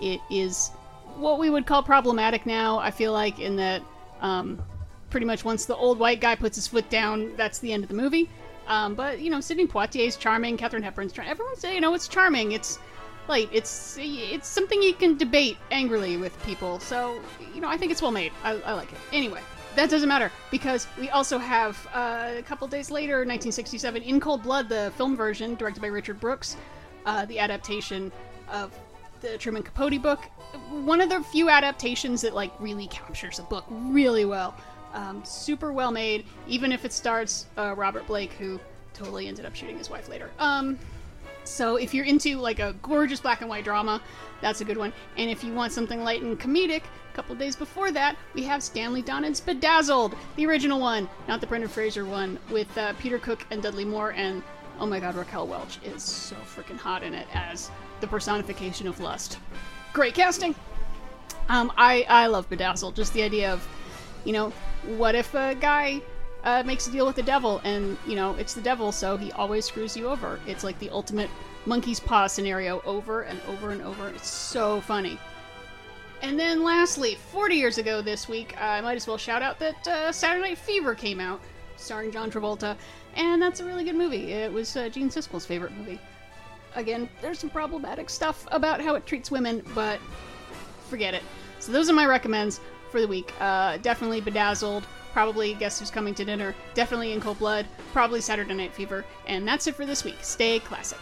it is what we would call problematic now. I feel like in that um, pretty much once the old white guy puts his foot down, that's the end of the movie. Um, but you know, Sidney Poitier's charming, Katharine Hepburn's charming. Everyone's you know it's charming. It's like it's it's something you can debate angrily with people. So you know, I think it's well made. I, I like it. Anyway, that doesn't matter because we also have uh, a couple days later, 1967, In Cold Blood, the film version directed by Richard Brooks, uh, the adaptation of the Truman Capote book. One of the few adaptations that like really captures a book really well. Um, super well made, even if it stars uh, Robert Blake, who totally ended up shooting his wife later. Um, so if you're into like a gorgeous black and white drama, that's a good one. And if you want something light and comedic, a couple days before that, we have Stanley Donen's Bedazzled, the original one, not the Brendan Fraser one, with uh, Peter Cook and Dudley Moore. And oh my God, Raquel Welch is so freaking hot in it as the personification of lust. Great casting. Um, I I love Bedazzled. Just the idea of, you know, what if a guy uh, makes a deal with the devil and you know it's the devil, so he always screws you over. It's like the ultimate monkey's paw scenario over and over and over. It's so funny. And then lastly, 40 years ago this week, I might as well shout out that uh, Saturday Night Fever came out, starring John Travolta, and that's a really good movie. It was uh, Gene Siskel's favorite movie. Again, there's some problematic stuff about how it treats women, but forget it. So those are my recommends for the week. Uh, definitely Bedazzled, probably Guess Who's Coming to Dinner, definitely In Cold Blood, probably Saturday Night Fever, and that's it for this week. Stay classic.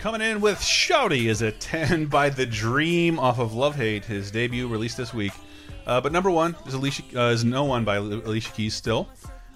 Coming in with Shawty is a 10 by The Dream off of Love Hate, his debut released this week. Uh, but number one is Alicia uh, is No One by Alicia Keys still.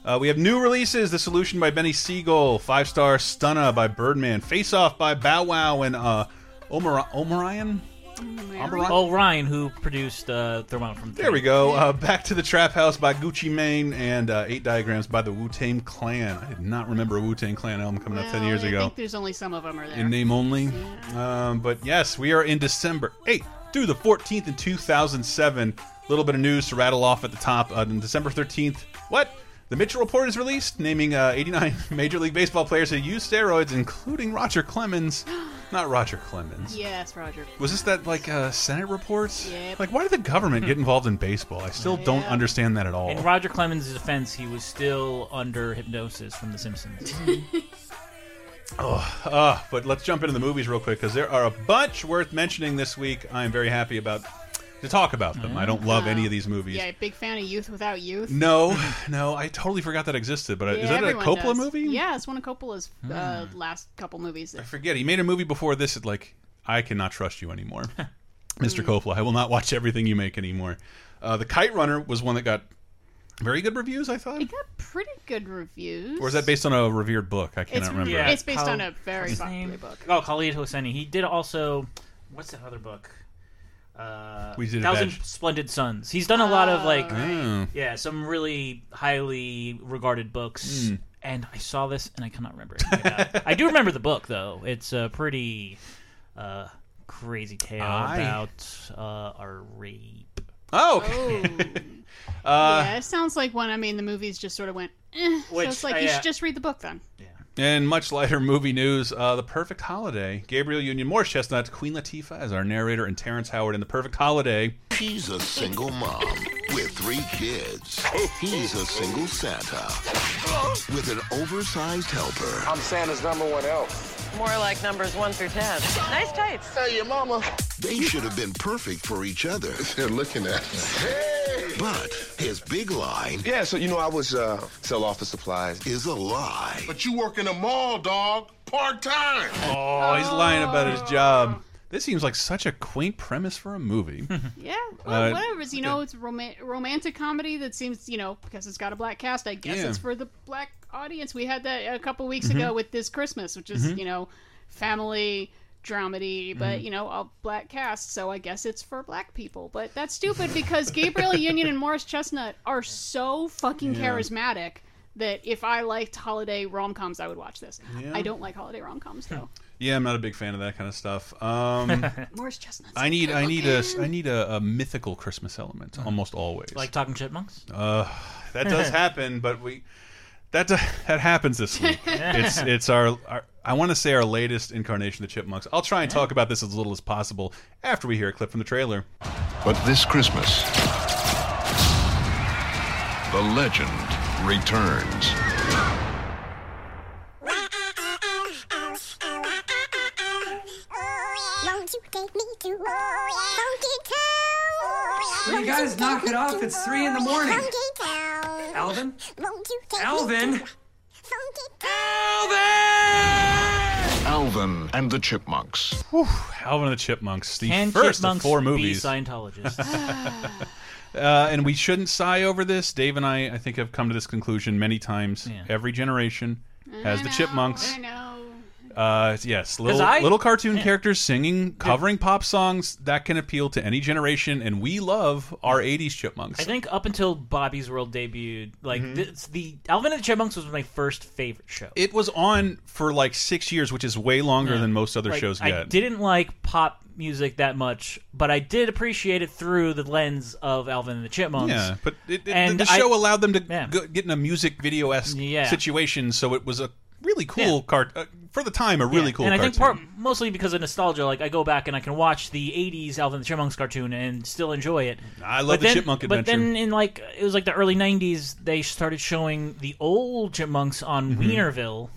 Uh, we have new releases: The Solution by Beanie Sigel, Five Star Stunna by Birdman, Face Off by Bow Wow, and uh, Omar Omarion. Omarion? Oh, Ryan, who produced uh, from There we go. Uh, Back to the Trap House by Gucci Mane and uh, Eight Diagrams by the Wu Tang Clan. I did not remember a Wu Tang Clan album coming out 10 Well, years I ago. think there's only some of them are there. In name only. Um, but yes, we are in December 8th through the 14th in 2007. A little bit of news to rattle off at the top. Uh, on December 13th, what? The Mitchell Report is released, naming uh, 89 Major League Baseball players who used steroids, including Roger Clemens. Not Roger Clemens. Yes, Roger. Was this that like uh, Senate reports? Yep. Like, why did the government get involved in baseball? I still don't Yeah. understand that at all. In Roger Clemens' defense, he was still under hypnosis from The Simpsons. Oh, uh, but let's jump into the movies real quick because there are a bunch worth mentioning this week. I'm very happy about to talk about them. I don't love any of these movies. Yeah, big fan of Youth Without Youth. No, no, I totally forgot that existed. But uh, Yeah, is that a everyone Coppola does. movie? Yeah, it's one of Coppola's uh, last couple movies. I forget. He made a movie before this. That, like, I cannot trust you anymore, Mr. Hmm. Coppola. I will not watch everything you make anymore. Uh, the Kite Runner was one that got very good reviews. I thought. It got pretty good reviews. Or is that based on a revered book? I cannot It's, remember. yeah, it's based on a very what's his popular name? book. Oh, Khaled Hosseini. He did also. What's that other book? Uh, We did Thousand batch. Splendid Suns. He's done a lot of like, Oh. yeah, some really highly regarded books. Hmm. And I saw this, and I cannot remember anything. I do remember the book though. It's a pretty uh, crazy tale I- about uh, a rape. Oh, okay. uh, yeah, it sounds like one. I mean, the movies just sort of went. Eh, Which, so it's like uh, you should just read the book then. And much lighter movie news, uh, The Perfect Holiday. Gabrielle Union Morris Chestnut, Queen Latifah as our narrator, and Terrence Howard in The Perfect Holiday. She's a single mom with three kids. He's a single Santa with an oversized helper. I'm Santa's number one elf. More like numbers one through ten. Nice tights. Hey, your mama. They should have been perfect for each other. They're looking at me. But his big line Yeah, so you know I was uh sell office supplies. is a lie. But you work in a mall, dog. Part time. Oh, he's lying about his job. This seems like such a quaint premise for a movie. Yeah, well, Uh, whatever. You know, it's a roma- romantic comedy that seems, you know, because it's got a black cast. I guess Yeah. it's for the black audience. We had that a couple weeks Mhm. ago with this Christmas, which is, Mhm. you know, family dramedy, but Mhm. you know, a black cast, so I guess it's for black people. But that's stupid because Gabrielle Union and Morris Chestnut are so fucking Yeah. charismatic that if I liked holiday rom coms, I would watch this. Yeah. I don't like holiday rom coms though. Yeah, I'm not a big fan of that kind of stuff. Um, Morris Chestnut's I need, I need a, I need a, a mythical Christmas element almost always. Like talking chipmunks. Uh, that does happen, but we that that happens this week. it's it's our, our I want to say our latest incarnation of the Chipmunks. I'll try and talk about this as little as possible after we hear a clip from the trailer. But this Christmas, the legend returns. Town? You guys knock it off? It's three in the morning. Funky Town. Alvin? Won't you Alvin? me to Funky Alvin and the Chipmunks. Alvin and the Chipmunks, the Can first chipmunks of four be movies. Scientologists? Uh, and we shouldn't sigh over this. Dave and I, I think, have come to this conclusion many times. Every generation has the chipmunks. I know. Uh, yes, little I- little cartoon characters singing, covering pop songs that can appeal to any generation, and we love our '80s chipmunks. I think up until Bobby's World debuted, like Mhm. this, the Alvin and the Chipmunks was my first favorite show. it was on for like six years, which is way longer Yeah. than most other Like, shows I didn't like pop music that much, but I did appreciate it through the lens of Alvin and the Chipmunks. Yeah, but it, it, and the show I- allowed them to go, get in a music video esque Yeah. situation, so it was a really cool cart uh, for the time. A really Yeah, cool. And I think part, mostly because of nostalgia, like I go back and I can watch the '80s Alvin and the Chipmunks cartoon and still enjoy it. I love But the then- Chipmunk But then in like it was like the early '90s, they started showing the old Chipmunks on Mhm. Wienerville.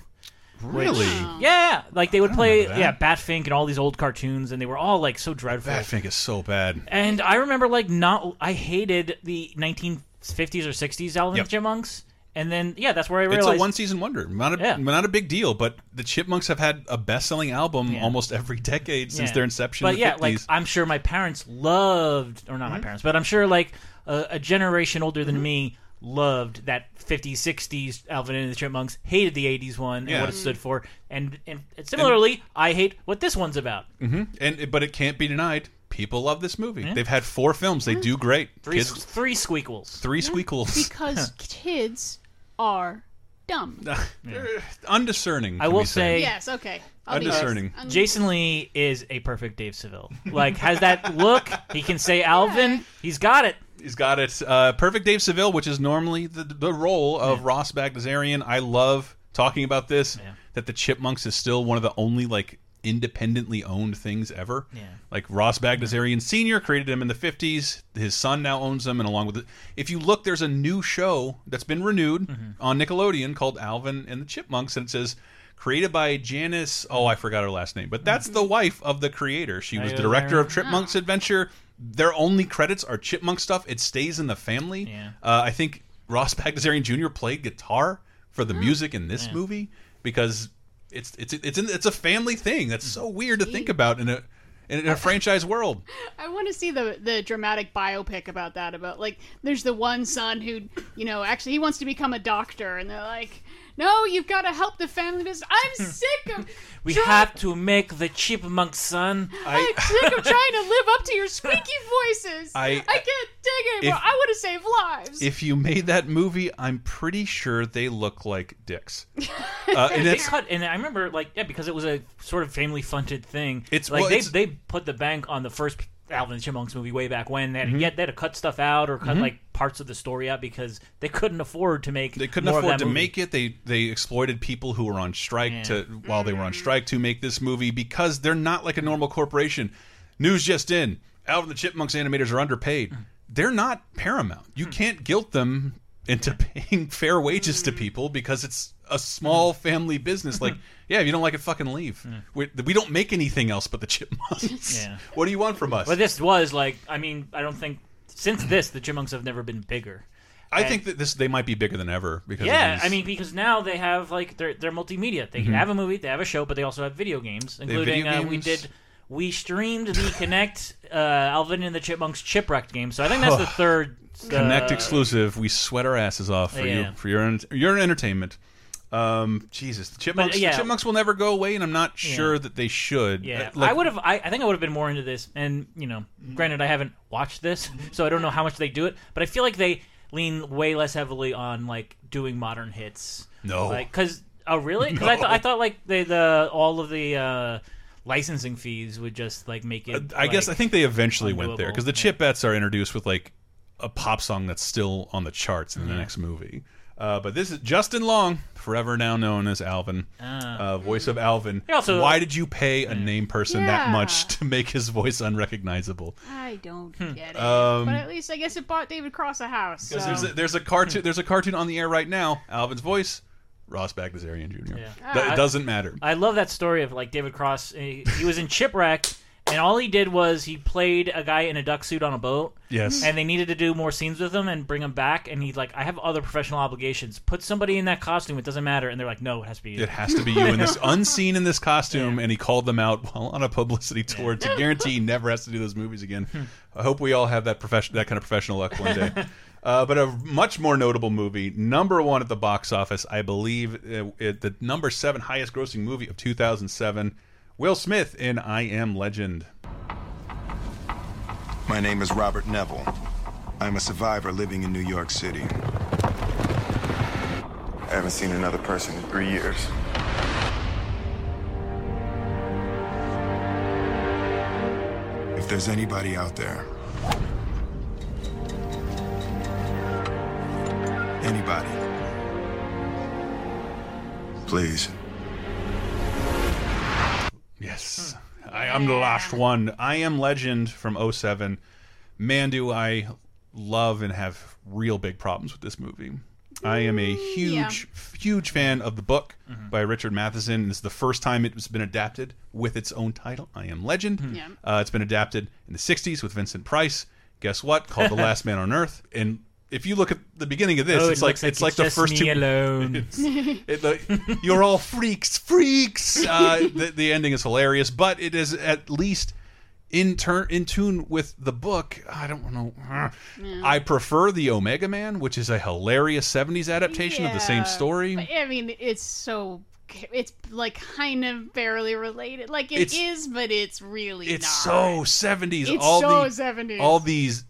which- Really? yeah, like they would play, yeah. Batfink and all these old cartoons, and they were all like so dreadful. Batfink is so bad. And I remember like not, I hated the 1950s or 60s Alvin Yep. and the Chipmunks, and then yeah, that's where I realized It's a one season wonder. Not a, not a big deal, but the Chipmunks have had a best selling album almost every decade since Yeah. their inception But in the yeah, 50s. like I'm sure my parents loved, or not my mm-hmm. parents, but I'm sure like a, a generation older than mm-hmm. me loved that 50s, 60s Alvin and the Chipmunks, hated the 80s one and what it stood for, and, and, similarly, I hate what this one's about. hmm And but it can't be denied. People love this movie. Yeah. They've had four films. They mm-hmm. do great. Three, Kids, three squeakles. three squeakles. Because kids are dumb. Undiscerning. I can will we say. Yes, okay. I'll be Undiscerning. honest. Jason Lee is a perfect Dave Seville. Like, has that look. He can say Alvin. He's got it. He's got it. Uh, Perfect Dave Seville, which is normally the the role of Ross Bagdasarian. I love talking about this. That the Chipmunks is still one of the only like independently owned things ever. Yeah. Like Ross Bagdasarian Sr. created them in the 50s. His son now owns them, and along with it, if you look, there's a new show that's been renewed mm-hmm. on Nickelodeon called Alvin and the Chipmunks, and it says created by Janice. Oh, I forgot her last name, but that's mm-hmm. the wife of the creator. She was the director of Chipmunks ah. Adventure. Their only credits are Chipmunk stuff. It stays in the family. Uh, I think Ross Bagdasarian Jr. played guitar for the ah. music in this Yeah. movie because it's it's it's in, it's a family thing. That's so weird to mm-hmm. think about in a in a franchise world. I want to see the the dramatic biopic about that. About like, there's the one son who, you know, actually he wants to become a doctor, and they're like, "No, you've got to help the family business." I'm sick of. We try- have to make the chipmunk son. I'm sick of trying to live up to your squeaky voices. I- I can't take it anymore. If- I want to save lives. If you made that movie, I'm pretty sure they look like dicks. Uh, and they cut, and I remember like yeah, because it was a sort of family funded thing. It's- like well, they it's- they put the bank on the first Alvin and the Chipmunks movie way back when. They had, Mhm. yet they had to cut stuff out or cut Mhm. like parts of the story out because they couldn't afford to make. they couldn't afford to movie. make it. They they exploited people who were on strike Yeah. to while they were on strike to make this movie because they're not like a normal corporation. News just in: Alvin and the Chipmunks animators are underpaid. They're not Paramount. You can't guilt them into paying fair wages to people because it's a small family business. Like, yeah, if you don't like it, fucking leave. We, we don't make anything else but the Chipmunks. Yeah. What do you want from us? But this was like, I mean, I don't think since this the Chipmunks have never been bigger. I And- think that this they might be bigger than ever because of yeah, these- I mean, because now they have like they're they're multimedia. They can Mhm. have a movie, they have a show, but they also have video games, have including video uh, we games. did we streamed the Kinect uh, Alvin and the Chipmunks Chipwrecked game. So I think that's the third uh, Kinect exclusive. We sweat our asses off for Yeah. you for your your entertainment. Um, Jesus, the chipmunks. yeah. the chipmunks will never go away, and I'm not sure that they should. Yeah, like- I would have. I, I think I would have been more into this. And you know, granted, I haven't watched this, so I don't know how much they do it. But I feel like they lean way less heavily on like doing modern hits. No. like because oh really? Because I thought I thought like the the all of the uh, licensing fees would just like make it. I guess I think they eventually went there because the Chipettes are introduced with like a pop song that's still on the charts in the Yeah. next movie. Uh, but this is Justin Long, forever now known as Alvin, Ah. uh, voice of Alvin. Also- Why did you pay a name person that much to make his voice unrecognizable? I don't Hmm. get it. Um, but at least I guess it bought David Cross a house. Because so- there's a, there's a cartoon there's a cartoon on the air right now. Alvin's voice, Ross Bagdasarian Jr. Th- I- it doesn't matter. I love that story of like David Cross. He, he was in Chipwreck, and all he did was he played a guy in a duck suit on a boat. Yes. And they needed to do more scenes with him and bring him back. And he's like, I have other professional obligations. Put somebody in that costume. It doesn't matter. And they're like, No, it has to be you. It has to be you in this unseen in this costume, and he called them out while on a publicity tour to guarantee he never has to do those movies again. I hope we all have that profession, that kind of professional luck one day. Uh, but a much more notable movie, number one at the box office, I believe, uh, it, the number seven highest grossing movie of 2007, Will Smith in I Am Legend. My name is Robert Neville. I'm a survivor living in New York City. I haven't seen another person in three years. If there's anybody out there, anybody, please. Yes. I, I'm the last one. I am Legend from 07. Man, do I love and have real big problems with this movie. I am a mm, huge, huge fan of the book mm-hmm. by Richard Matheson. This is the first time it's been adapted with its own title. I Am Legend. Mm-hmm. Yeah. Uh, it's been adapted in the 60s with Vincent Price. Guess what? Called The Last Man on Earth. And if you look at the beginning of this, Oh, it it's like looks like it's like the first me two alone. It's- it- the- you're all freaks, freaks. Uh, the, the ending is hilarious, but it is at least in turn in tune with the book. I don't know. I prefer the Omega Man, which is a hilarious '70s adaptation of the same story. but, I mean, it's so. It's like kind of barely related. Like it is, It's- but it's really It's not. so '70s. It's all so the 70s. all these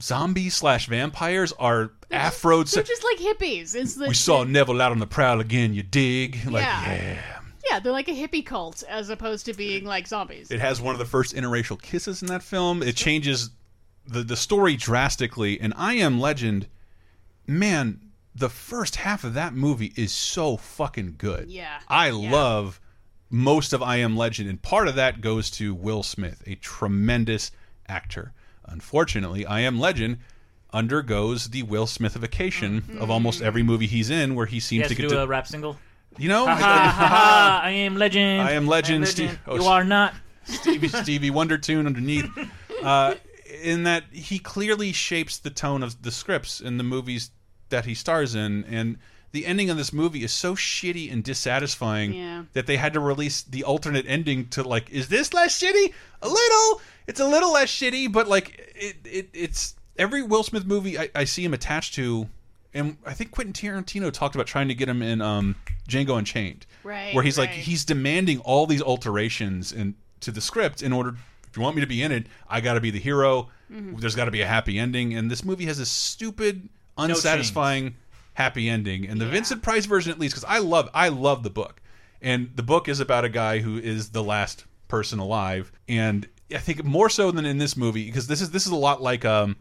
zombies slash vampires are Afro. They're just like hippies. It's the, we saw Neville out on the prowl again. You dig? Like Yeah. yeah. Yeah, they're like a hippie cult as opposed to being like zombies. It has one of the first interracial kisses in that film. It changes the the story drastically. And I Am Legend, man, the first half of that movie is so fucking good. Yeah. I love most of I Am Legend, and part of that goes to Will Smith, a tremendous actor. Unfortunately, I Am Legend undergoes the Will Smithification of almost every movie he's in, where he He seems has to to get do to a rap single. you know, Ha ha ha! I am legend. I am legend. Steve- oh, you are not. Stevie Stevie Wonder tune underneath. Uh, in that he clearly shapes the tone of the scripts in the movies that he stars in, and the ending of this movie is so shitty and dissatisfying Yeah. that they had to release the alternate ending to like, is this less shitty? A little. It's a little less shitty, but like it, it it's every Will Smith movie I, I see him attached to. And I think Quentin Tarantino talked about trying to get him in um, Django Unchained, Right, where he's like he's demanding all these alterations and to the script in order. If you want me to be in it, I got to be the hero. Mhm. There's got to be a happy ending, and this movie has a stupid, unsatisfying happy ending. And the Vincent Price version, at least, because I love I love the book, and the book is about a guy who is the last person alive, and I think more so than in this movie because this is this is a lot like um.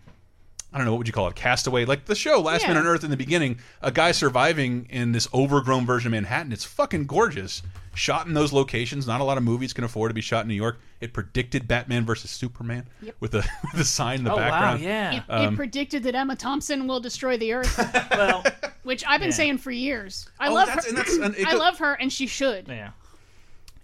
I don't know what would you call it, Castaway, like the show Last Man on Earth in the beginning. A guy surviving in this overgrown version of Manhattan. It's fucking gorgeous. Shot in those locations. Not a lot of movies can afford to be shot in New York. It predicted Batman versus Superman Yep. with the with the sign in the Oh, wow, background. yeah. It, Um, it predicted that Emma Thompson will destroy the Earth, well, which I've been Yeah. saying for years. I Oh, love that's- her. and that's- and I love her, and she should. Yeah.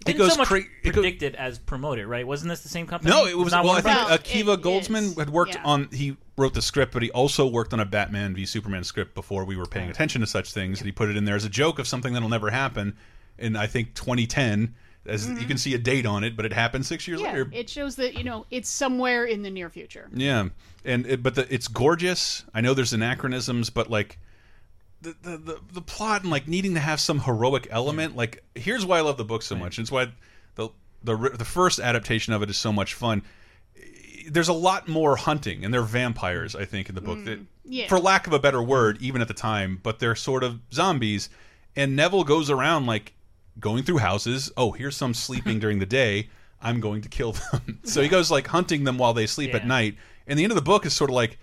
It Didn't goes so much cra- it go- predicted as promoted, right? Wasn't this the same company? No, it was not well. I Warner think Brothers? Akiva Goldsman had worked yeah. on. He wrote the script, but he also worked on a Batman v Superman script before we were paying attention to such things. And he put it in there as a joke of something that'll never happen. In I think 2010, as you Mhm. can see a date on it, but it happened six years Yeah, later. it shows that you know it's somewhere in the near future. Yeah, and it, but the, it's gorgeous. I know there's anachronisms, but like the, the the the plot and like needing to have some heroic element. Like here's why I love the book so much. It's why the the the first adaptation of it is so much fun. There's a lot more hunting, and they're vampires. I think in the book mm, that, yeah. for lack of a better word, even at the time, but they're sort of zombies. And Neville goes around like going through houses. Oh, here's some sleeping during the day. I'm going to kill them. so he goes like hunting them while they sleep at night. And the end of the book is sort of like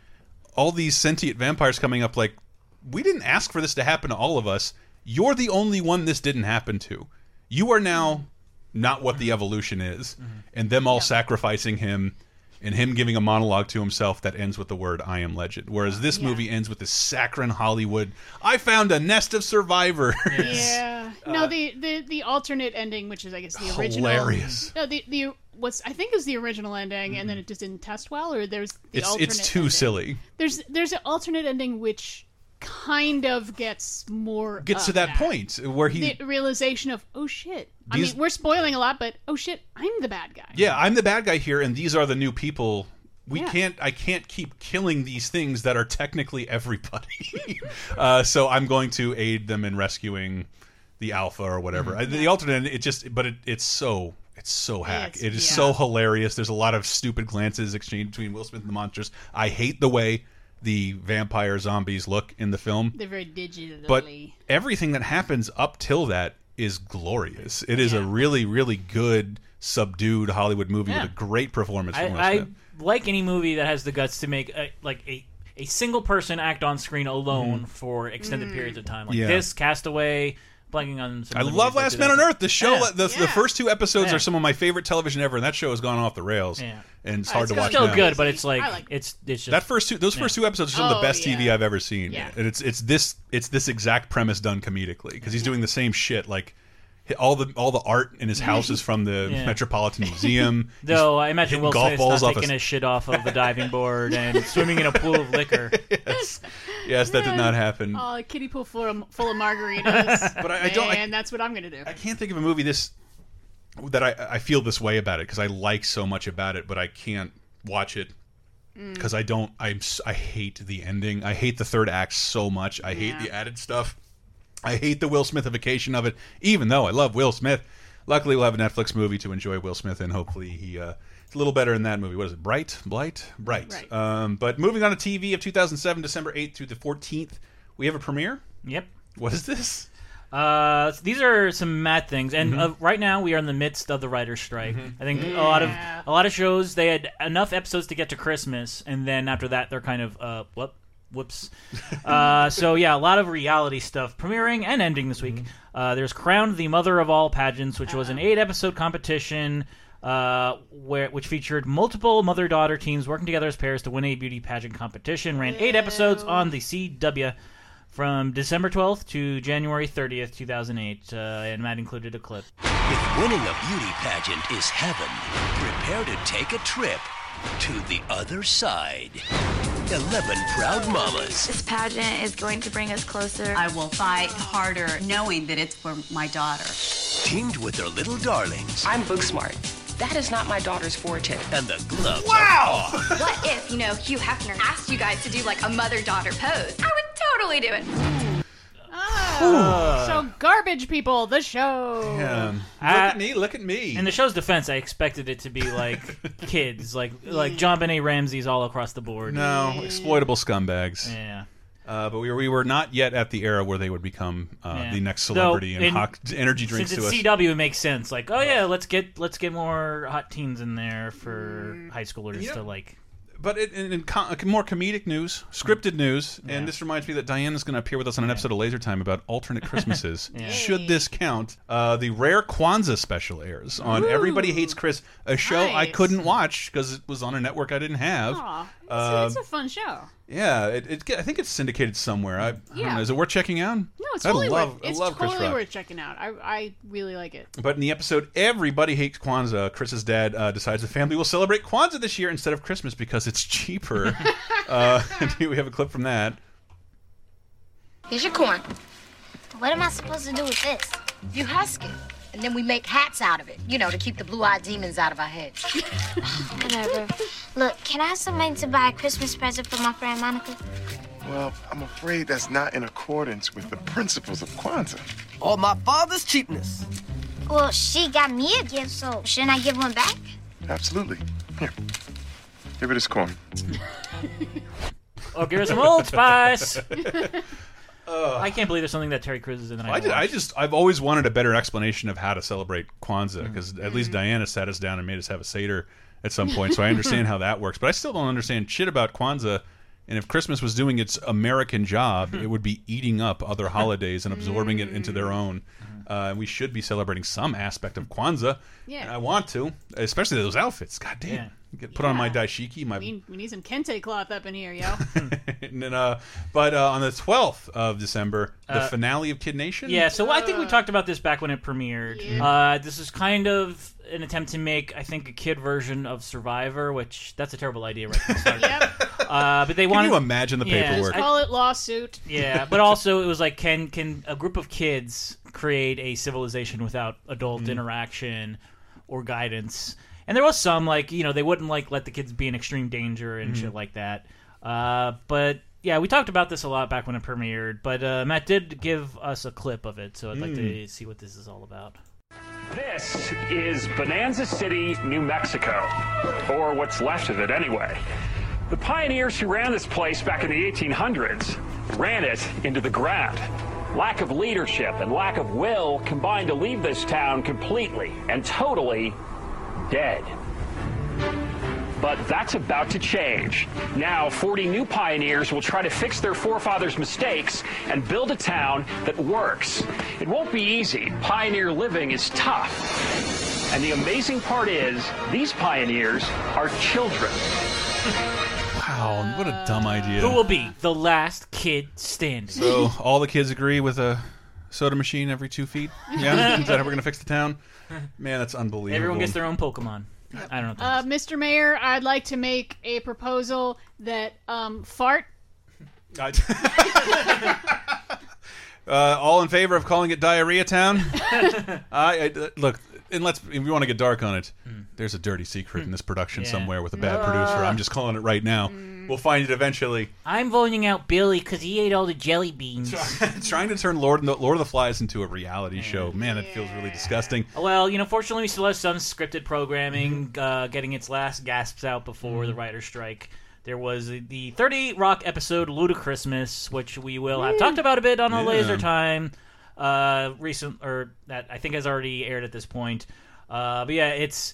all these sentient vampires coming up like we didn't ask for this to happen to all of us. You're the only one this didn't happen to. You are now not what the evolution is. And them all sacrificing him and him giving a monologue to himself that ends with the word I am legend. Whereas this movie ends with this saccharine Hollywood I found a nest of survivors. Yeah. No, the, the the alternate ending, which is I guess the original. Hilarious. No, the the what's I think is the original ending, and then it just didn't test well, or there's the Mm-hmm. it's alternate it's too ending. silly. There's there's an alternate ending which kind of gets more Gets to of that point where he the realization of oh shit. I mean, we're spoiling a lot, but oh shit, I'm the bad guy. Yeah, I'm the bad guy here, and these are the new people. We Yeah. can't. I can't keep killing these things that are technically everybody. uh, so I'm going to aid them in rescuing the alpha or whatever. Mm-hmm. I, the alternate, it just, but it, it's so. It's so hack. It's- it is yeah. so hilarious. There's a lot of stupid glances exchanged between Will Smith and the monsters. I hate the way the vampire zombies look in the film. They're very digitally. But everything that happens up till that is glorious. It is a really, really good, subdued Hollywood movie Yeah. with a great performance from I, I like any movie that has the guts to make a, like a a single person act on screen alone Mhm. for extended periods of time, like Yeah. this, Castaway, blanking on. Some I love Last Man on Earth. The show, Yeah. the, the first two episodes Yeah. are some of my favorite television ever, and that show has gone off the rails. Yeah. And it's Uh, hard it's to watch. still now. good, but it's like, it's it's just that first two, those first two episodes are some of the Oh, best yeah. TV I've ever seen, Yeah. and it's it's this it's this exact premise done comedically because he's doing the same shit. Like all the all the art in his house is from the Yeah. Metropolitan Museum. Though I imagine hitting Will golf Smith's balls not off taking a- his shit off of the diving board and swimming in a pool of liquor. yes, yes, that did not happen. Oh, a kiddie pool full of, full of margaritas. But I- I don't- And that's what I'm gonna do. I can't think of a movie this that I I feel this way about it because I like so much about it, but I can't watch it Mm. because I don't. I'm s- I hate the ending. I hate the third act so much. I hate the added stuff. I hate the Will Smithification of it, even though I love Will Smith. Luckily, we'll have a Netflix movie to enjoy Will Smith in. Hopefully, he uh, is a little better in that movie. What is it? Bright, Blight, Bright. Um, but moving on to TV of 2007, December 8th through the 14th, we have a premiere. Yep. What is this? Uh, these are some mad things, and Mhm. uh, right now we are in the midst of the writers' strike. I think a lot of a lot of shows they had enough episodes to get to Christmas, and then after that they're kind of uh, whoop, whoops. uh, so yeah, a lot of reality stuff premiering and ending this week. Uh, there's Crowned the Mother of All Pageants, which was an eight-episode competition. Uh, where which featured multiple mother-daughter teams working together as pairs to win a beauty pageant competition. Ran eight episodes on the CW from December 12th to January 30th, 2008, uh, and Matt included a clip. If winning a beauty pageant is heaven, prepare to take a trip to the other side. 11 proud mamas. This pageant is going to bring us closer. I will fight harder knowing that it's for my daughter. Teamed with their little darlings. I'm book smart. That is not my daughter's forte. And the gloves Wow! of awe. What if, you know, Hugh Hefner asked you guys to do like a mother daughter pose? I would totally do it. Oh, so garbage people, the show. Look at me, look at me. In the show's defense, I expected it to be like kids, like like JonBenét Ramsey's all across the board. No, exploitable scumbags. Yeah. Uh, but we were we were not yet at the era where they would become uh, Yeah. the next Though, celebrity and in- hawk energy drinks Since to it's us. CW, it makes sense. Like, oh yeah, let's get let's get more hot teens in there for high schoolers to like. But in, in, in co more comedic news, scripted news, Yeah. and this reminds me that Diane is going to appear with us on an episode of Laser Time about alternate Christmases. Yeah. Should this count? Uh, the rare Kwanzaa special airs on Ooh. Everybody Hates Chris, a show I couldn't watch because it was on a network I didn't have. Aw, it's, Um, it's a fun show. Yeah, it, it, I think it's syndicated somewhere. I, I don't Yeah. know. Is it worth checking out? No, it's I totally love, worth. It's I love Chris totally Rock. worth checking out. I I really like it. But in the episode Everybody Hates Kwanzaa, Chris's dad uh, decides the family will celebrate Kwanzaa this year instead of Christmas because it's cheaper. uh, and here we have a clip from that. Here's your corn. What am I supposed to do with this? You husk it, and then we make hats out of it. You know, to keep the blue-eyed demons out of our heads. Whatever. Look, can I have some money to buy a Christmas present for my friend Monica? Well, I'm afraid that's not in accordance with the principles of Kwanzaa. Or my father's cheapness. Well, she got me a gift, so shouldn't I give one back? Absolutely. Here. Give it his corn. Oh, give her some Old Spice. I can't believe there's something that Terry Crews is in. That I, I, did, I just I've always wanted a better explanation of how to celebrate Kwanzaa Mm-hmm. because at least Diana sat us down and made us have a seder at some point, so I understand how that works. But I still don't understand shit about Kwanzaa. And if Christmas was doing its American job, it would be eating up other holidays and absorbing it into their own. Uh, and we should be celebrating some aspect of Kwanzaa. Yeah. And I want to, especially those outfits. God damn. Yeah. Get put on my dashiki, my We, we need some kente cloth up in here, yo. and then, uh, but uh, on the 12th of December, the Uh, finale of Kid Nation. Yeah, so I think we talked about this back when it premiered. Uh, this is kind of an attempt to make, I think, a kid version of Survivor, which that's a terrible idea right from the start. uh, but they Can wanted. you imagine the Yeah, paperwork? I- Call it lawsuit. yeah, but also it was like, can can a group of kids create a civilization without adult Mm-hmm. interaction or guidance? And there was some like you know they wouldn't like let the kids be in extreme danger and Mm-hmm. shit like that. Uh, but yeah, we talked about this a lot back when it premiered. But uh, Matt did give us a clip of it, so I'd like Mm. to see what this is all about. This is Bonanza City, New Mexico, or what's left of it anyway. The pioneers who ran this place back in the 1800s ran it into the ground. Lack of leadership and lack of will combined to leave this town completely and totally dead. But that's about to change. Now, 40 new pioneers will try to fix their forefathers' mistakes and build a town that works. It won't be easy. Pioneer living is tough. And the amazing part is, these pioneers are children. Wow, what a dumb idea. Who will be the last kid standing? So all the kids agree with a soda machine every two feet. Yeah, is that how we're gonna fix the town? Man, that's unbelievable. Everyone gets their own Pokemon. I don't know. Uh, Mr. Mayor, I'd like to make a proposal that um, fart. Uh, all in favor of calling it Diarrhea Town? I, I uh, look, and let's if you want to get dark on it, there's a dirty secret in this production Yeah. somewhere with a bad producer. I'm just calling it right now. We'll find it eventually. I'm voting out Billy because he ate all the jelly beans. Trying to turn Lord Lord of the Flies into a reality show, man, it feels really disgusting. Well, you know, fortunately, we still have some scripted programming uh, getting its last gasps out before the writer's strike. There was the 30 Rock episode Ludachristmas, which we will have talked about a bit on a Yeah. laser time. Uh, recent or that I think has already aired at this point. Uh, but yeah, it's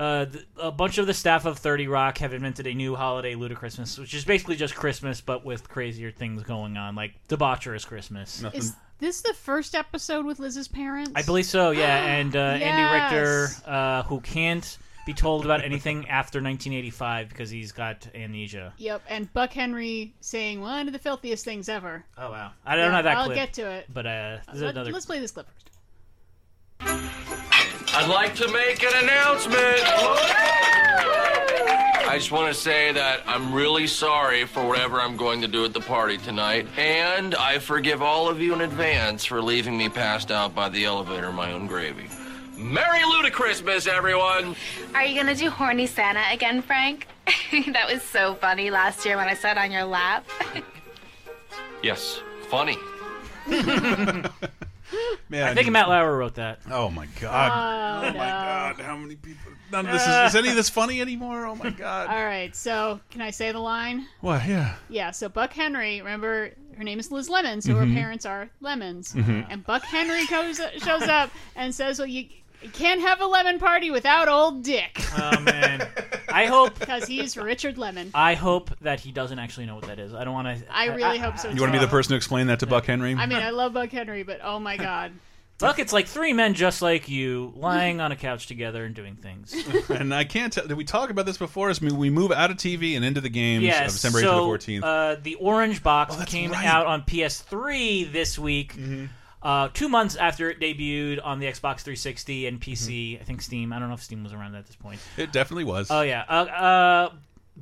uh, th- a bunch of the staff of 30 Rock have invented a new holiday, Ludachristmas, which is basically just Christmas but with crazier things going on, like debaucherous Christmas. Is this the first episode with Liz's parents? I believe so, yeah. And uh, Andy Richter, uh, who can't be told about anything after 1985 because he's got amnesia. Yep, and Buck Henry saying one of the filthiest things ever. Oh wow, I don't Yeah, have that I'll clip. get to it. But uh, this is Let, another. us play this clip first. I'd like to make an announcement. I just want to say that I'm really sorry for whatever I'm going to do at the party tonight, and I forgive all of you in advance for leaving me passed out by the elevator in my own gravy. Merry Ludachristmas, everyone! Are you gonna do horny Santa again, Frank? that was so funny last year when I sat on your lap. Yes, funny. Man, I think Matt Lauer wrote that. Oh my god! Oh, my no. god! How many people? None of this is, is any of this funny anymore? Oh my god! All right, so can I say the line? What? Yeah. Yeah, so Buck Henry, remember her name is Liz Lemons, so Mhm. her parents are Lemons. Mhm. And Buck Henry goes, shows up and says, Well, you, you can't have a lemon party without old Dick. Oh man, I hope Because he's Richard Lemon. I hope that he doesn't actually know what that is. I don't want to. I really hope so. You want to be the person to explain that to Buck Henry? I mean, I love Buck Henry, but oh my god. Buck, it's like three men just like you lying on a couch together and doing things. and I can't tell. Did we talk about this before? As we move out of TV and into the games Yes, of December 8th so, to the 14th. Uh, the Orange Box Oh, came right. out on PS3 this week, Mm-hmm. Uh, two months after it debuted on the Xbox 360 and PC. Mm-hmm. I think Steam. I don't know if Steam was around at this point. it definitely was. Oh yeah, uh, uh,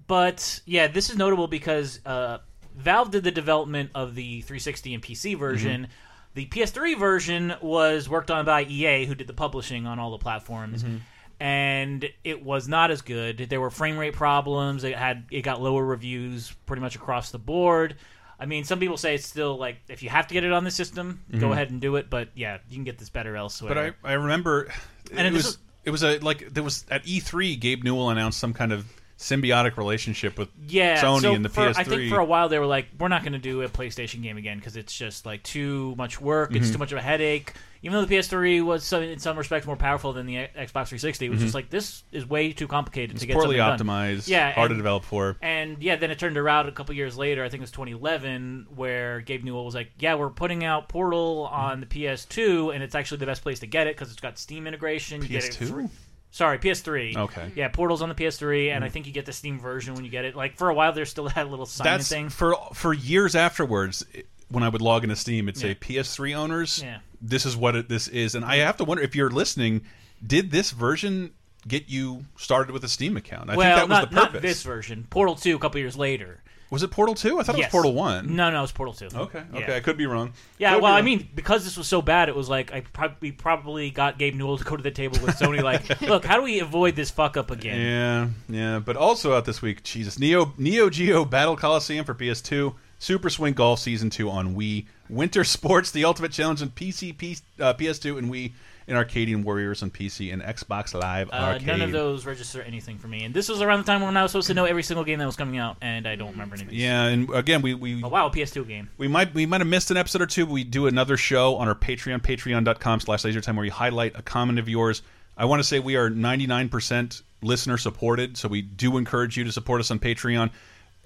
but yeah, this is notable because uh, Valve did the development of the 360 and PC version. Mm-hmm. The PS3 version was worked on by EA, who did the publishing on all the platforms, Mm-hmm. and it was not as good. There were frame rate problems. It had it got lower reviews pretty much across the board. I mean, some people say it's still like if you have to get it on the system, go Mhm. ahead and do it. But yeah, you can get this better elsewhere. But I, I remember And it this was it was a like there was at E3 Gabe Newell announced some kind of symbiotic relationship with yeah, Sony so and the for, PS3. I think for a while they were like, we're not going to do a PlayStation game again because it's just like too much work. It's Mhm. too much of a headache. Even though the PS3 was some, in some respects more powerful than the Xbox 360, it was Mhm. just like this is way too complicated It's to get poorly something done. optimized, Yeah, hard to and- develop for. And yeah, then it turned around a couple years later. I think it was 2011, where Gabe Newell was like, "Yeah, we're putting out Portal on the PS2, and it's actually the best place to get it because it's got Steam integration. You get it PS2? Sorry, PS3. Okay. Yeah, Portal's on the PS3, and I Mhm. think you get the Steam version when you get it. Like for a while, there's still that little sign That's thing. for for years afterwards. When I would log into Steam, it'd say Yeah. PS3 owners. Yeah. This is what it, this is, and I have to wonder if you're listening. Did this version get you started with a Steam account? I well, think that was not, the not purpose. this version. Portal 2 a couple years later. Was it Portal 2? I thought it was Portal 1. No, no, it was Portal 2. Okay, Yeah. okay, I could be wrong. Yeah, Could well, I mean, because this was so bad, it was like I probably probably got Gabe Newell to go to the table with Sony. like, look, how do we avoid this fuck up again? Yeah, yeah, but also out this week, Jesus, Neo Neo Geo Battle Coliseum for PS2, Super Swing Golf Season 2 on Wii, Winter Sports The Ultimate Challenge on PC, P, uh, PS2 and Wii, and Arkadian Warriors on PC and Xbox Live Uh, none of those register anything for me, and this was around the time when I was supposed to know every single game that was coming out, and I don't remember any of these. Yeah, and again, we we Oh, wow, a PS2 game. We might we might have missed an episode or two, but we do another show on our Patreon, patreon.com slash lasertime, where we highlight a comment of yours. I want to say we are 99% listener supported, so we do encourage you to support us on Patreon.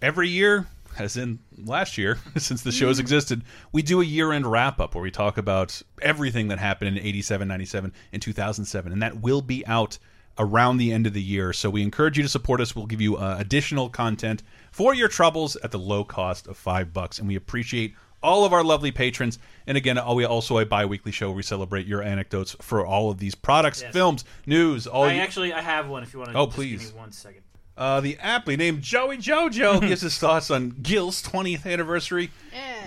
Every year, as in last year, since the show's existed, we do a year-end wrap-up where we talk about everything that happened in 87, 97, and 2007, and that will be out around the end of the year. So we encourage you to support us. We'll give you uh, additional content for your troubles at the low cost of five bucks, and we appreciate all of our lovely patrons. And again, uh, we also a bi-weekly show where we celebrate your anecdotes for all of these products, Yes. films, news. All I you- actually I have one. If you want to. Oh, just please. Give me one second. Uh, the aptly named Joey Jojo gives his thoughts on Gil's 20th anniversary.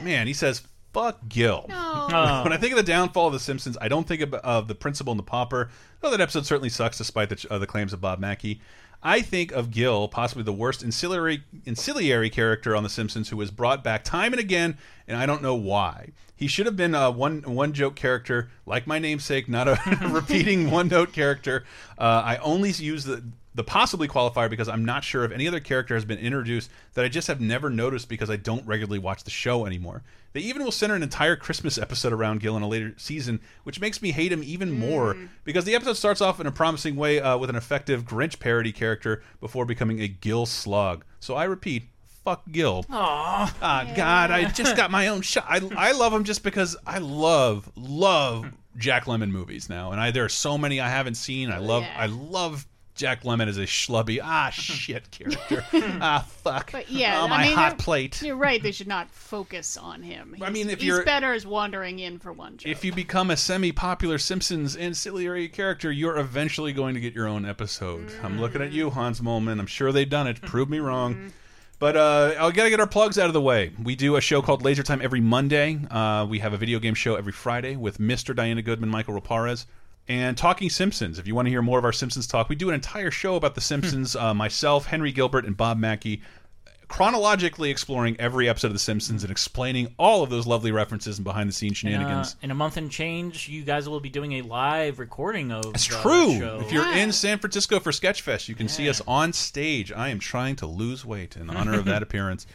Man, he says, fuck Gil. No. when I think of the downfall of The Simpsons, I don't think of, of the principal and the pauper, though that episode certainly sucks despite the, uh, the claims of Bob Mackey. I think of Gil, possibly the worst ancillary, ancillary character on The Simpsons, who was brought back time and again, and I don't know why. He should have been a one one joke character, like my namesake, not a repeating one note character. Uh, I only use the the possibly qualifier because I'm not sure if any other character has been introduced that I just have never noticed because I don't regularly watch the show anymore. They even will center an entire Christmas episode around Gil in a later season, which makes me hate him even more because the episode starts off in a promising way uh, with an effective Grinch parody character before becoming a Gil slug. So I repeat, fuck Gil. Aww. Ah, God, I just got my own shot. I, I love him just because I love love Jack Lemmon movies now, and I there are so many I haven't seen. I love I love Jack Lemmon is a schlubby ah shit character. ah fuck. But yeah, oh, I my mean, hot plate. You're right. They should not focus on him. I mean, if he's you're- better as wandering in for one joke. If you become a semi-popular Simpsons ancillary character, you're eventually going to get your own episode. I'm looking at you, Hans Moleman. I'm sure they've done it. Prove me wrong. But uh, I gotta get our plugs out of the way. We do a show called Laser Time every Monday. Uh, we have a video game show every Friday with Mr. Diana Goodman, Michael Raparez, and Talking Simpsons. If you want to hear more of our Simpsons talk, we do an entire show about the Simpsons. uh, myself, Henry Gilbert, and Bob Mackey, chronologically exploring every episode of The Simpsons and explaining all of those lovely references and behind-the-scenes In, uh, shenanigans. in a month and change, you guys will be doing a live recording of. It's the true. Show. If you're in San Francisco for Sketchfest, you can see us on stage. I am trying to lose weight in honor of that appearance.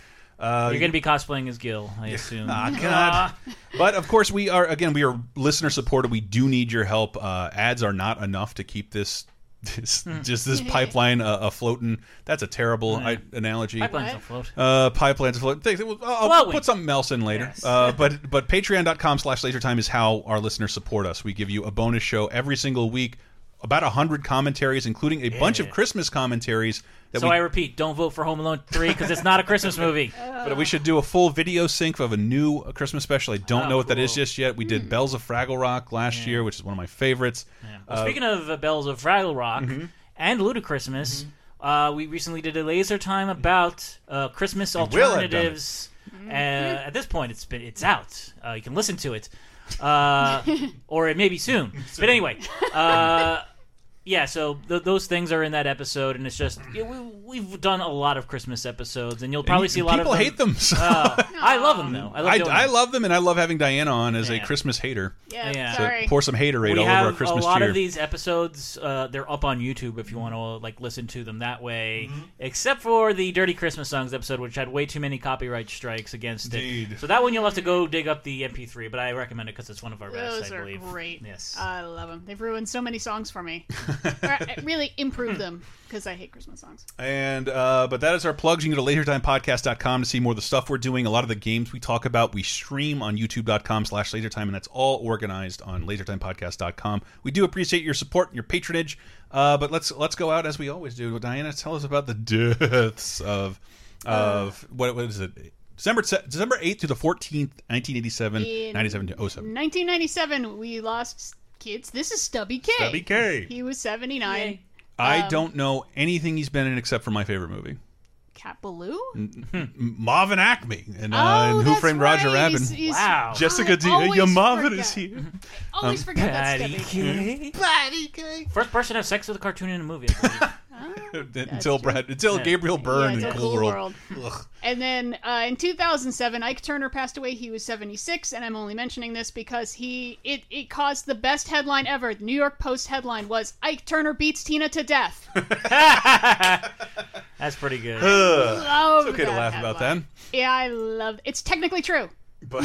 Uh, You're going to be cosplaying as Gil, I assume. Ah, God. but of course, we are again. We are listener supported. We do need your help. Uh, ads are not enough to keep this. This, just this pipeline uh, afloat. That's a terrible Yeah. I, analogy. Pipelines afloat. Uh, pipelines afloat. Think- I'll I'll Flowing. put something else in later. Yes. Uh, but but Patreon.com slash LaserTime is how our listeners support us. We give you a bonus show every single week, about a hundred commentaries, including a bunch of Christmas commentaries. That So we, I repeat, don't vote for Home Alone 3 because it's not a Christmas movie. but we should do a full video sync of a new Christmas special. I don't Oh, know what that is just yet. We did Bells of Fraggle Rock last year, which is one of my favorites. Well, Uh, speaking of uh, Bells of Fraggle Rock Mhm. and Ludachristmas, uh, we recently did a laser time about uh, Christmas will have done it. alternatives. Uh, at this point, it's been it's out. Uh, you can listen to it, uh, or it may be soon. But anyway, uh, yeah, so th those things are in that episode, and it's just yeah, we, we've done a lot of Christmas episodes, and you'll probably And see a lot people of people hate them, so- Oh, I love them though. I love, I, doing I love them, and I love having Diana on as a Christmas hater. Yeah, Yeah. So sorry. pour some haterade we all have over our Christmas a lot cheer. of these episodes. Uh, they're up on YouTube if you want to like listen to them that way. Mm-hmm. Except for the "Dirty Christmas Songs" episode, which had way too many copyright strikes against Indeed. it. So that one you'll have to go dig up the MP3. But I recommend it because it's one of our best. Those I are believe. great. Yes. I love them. They've ruined so many songs for me. or, uh, really improve them because I hate Christmas songs. And uh, but that is our plugs. You can go to lasertimepodcast.com to see more of the stuff we're doing. A lot of the games we talk about, we stream on youtube.com slash lasertime, and that's all organized on lasertimepodcast.com. We do appreciate your support and your patronage. Uh, but let's let's go out as we always do. Diana, tell us about the deaths of of what what is it? December December 8th to the 14th, 1987, In 97 to 07. 1997, we lost kids. This is Stubby Kaye. Stubby Kaye. He was 79. I Um, don't know anything he's been in except for my favorite movie. Cat Ballou? M- Marvin Acme and, uh, Oh, and Who that's Framed Roger right. Rabbit. He's- he's- Wow. Jessica I D. always Your Marvin is here. Always Um, forget that Patty Stubby Kaye. Patty K. First person to have sex with a cartoon in a movie. I believe. until Brad, until Yeah. Gabriel Byrne Yeah, in Cool Cool World. World. And then uh, in 2007, Ike Turner passed away. He was 76, and I'm only mentioning this because he it, it caused the best headline ever. The New York Post headline was Ike Turner beats Tina to death. That's pretty good. Ugh. Love it's okay to that laugh about that. Yeah, I love. It's technically true. But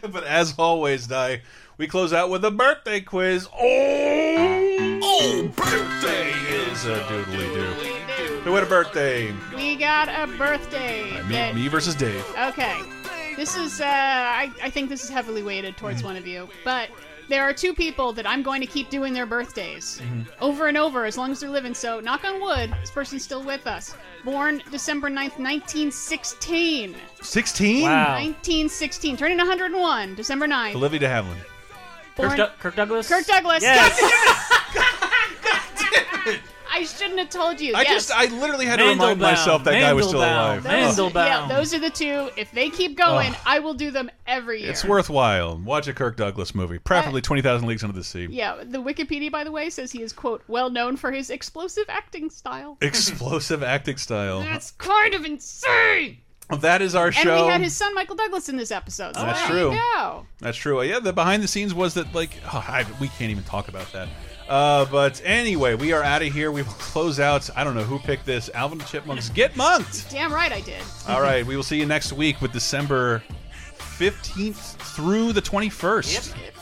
but as always, Di, we close out with a birthday quiz. Oh, oh birthday is a doodly doo. Who had a birthday? We got a birthday. Me, that- me versus Dave. Okay. This is, uh, I, I think this is heavily weighted Mm-hmm. towards one of you. But there are two people that I'm going to keep doing their birthdays Mm-hmm. over and over as long as they're living. So, knock on wood, this person's still with us. Born December 9th, 1916. 16? Wow. 1916. Turning 101, December 9th. Olivia de Havilland. Born- Kirk, Du- Kirk Douglas. Kirk Douglas. Yes. I shouldn't have told you. I yes. just, I literally had to remind Mandelbaum. myself that guy was still Mandelbaum. alive. Mandelbaum. Yeah, those are the two. If they keep going, Ugh. I will do them every year. It's worthwhile. Watch a Kirk Douglas movie, preferably uh, Twenty Thousand Leagues Under the Sea. Yeah, the Wikipedia, by the way, says he is, quote, well known for his explosive acting style. Explosive acting style. That's kind of insane! That is our show. And show. we had his son, Michael Douglas, in this episode. So That's there true. You go. That's true. Yeah, the behind the scenes was that like oh, I, we can't even talk about that. Uh, but anyway, we are out of here. We will close out. I don't know who picked this. Alvin and the Chipmunks get monked. Damn right I did. All right, we will see you next week with December fifteenth through the twenty first. Yep.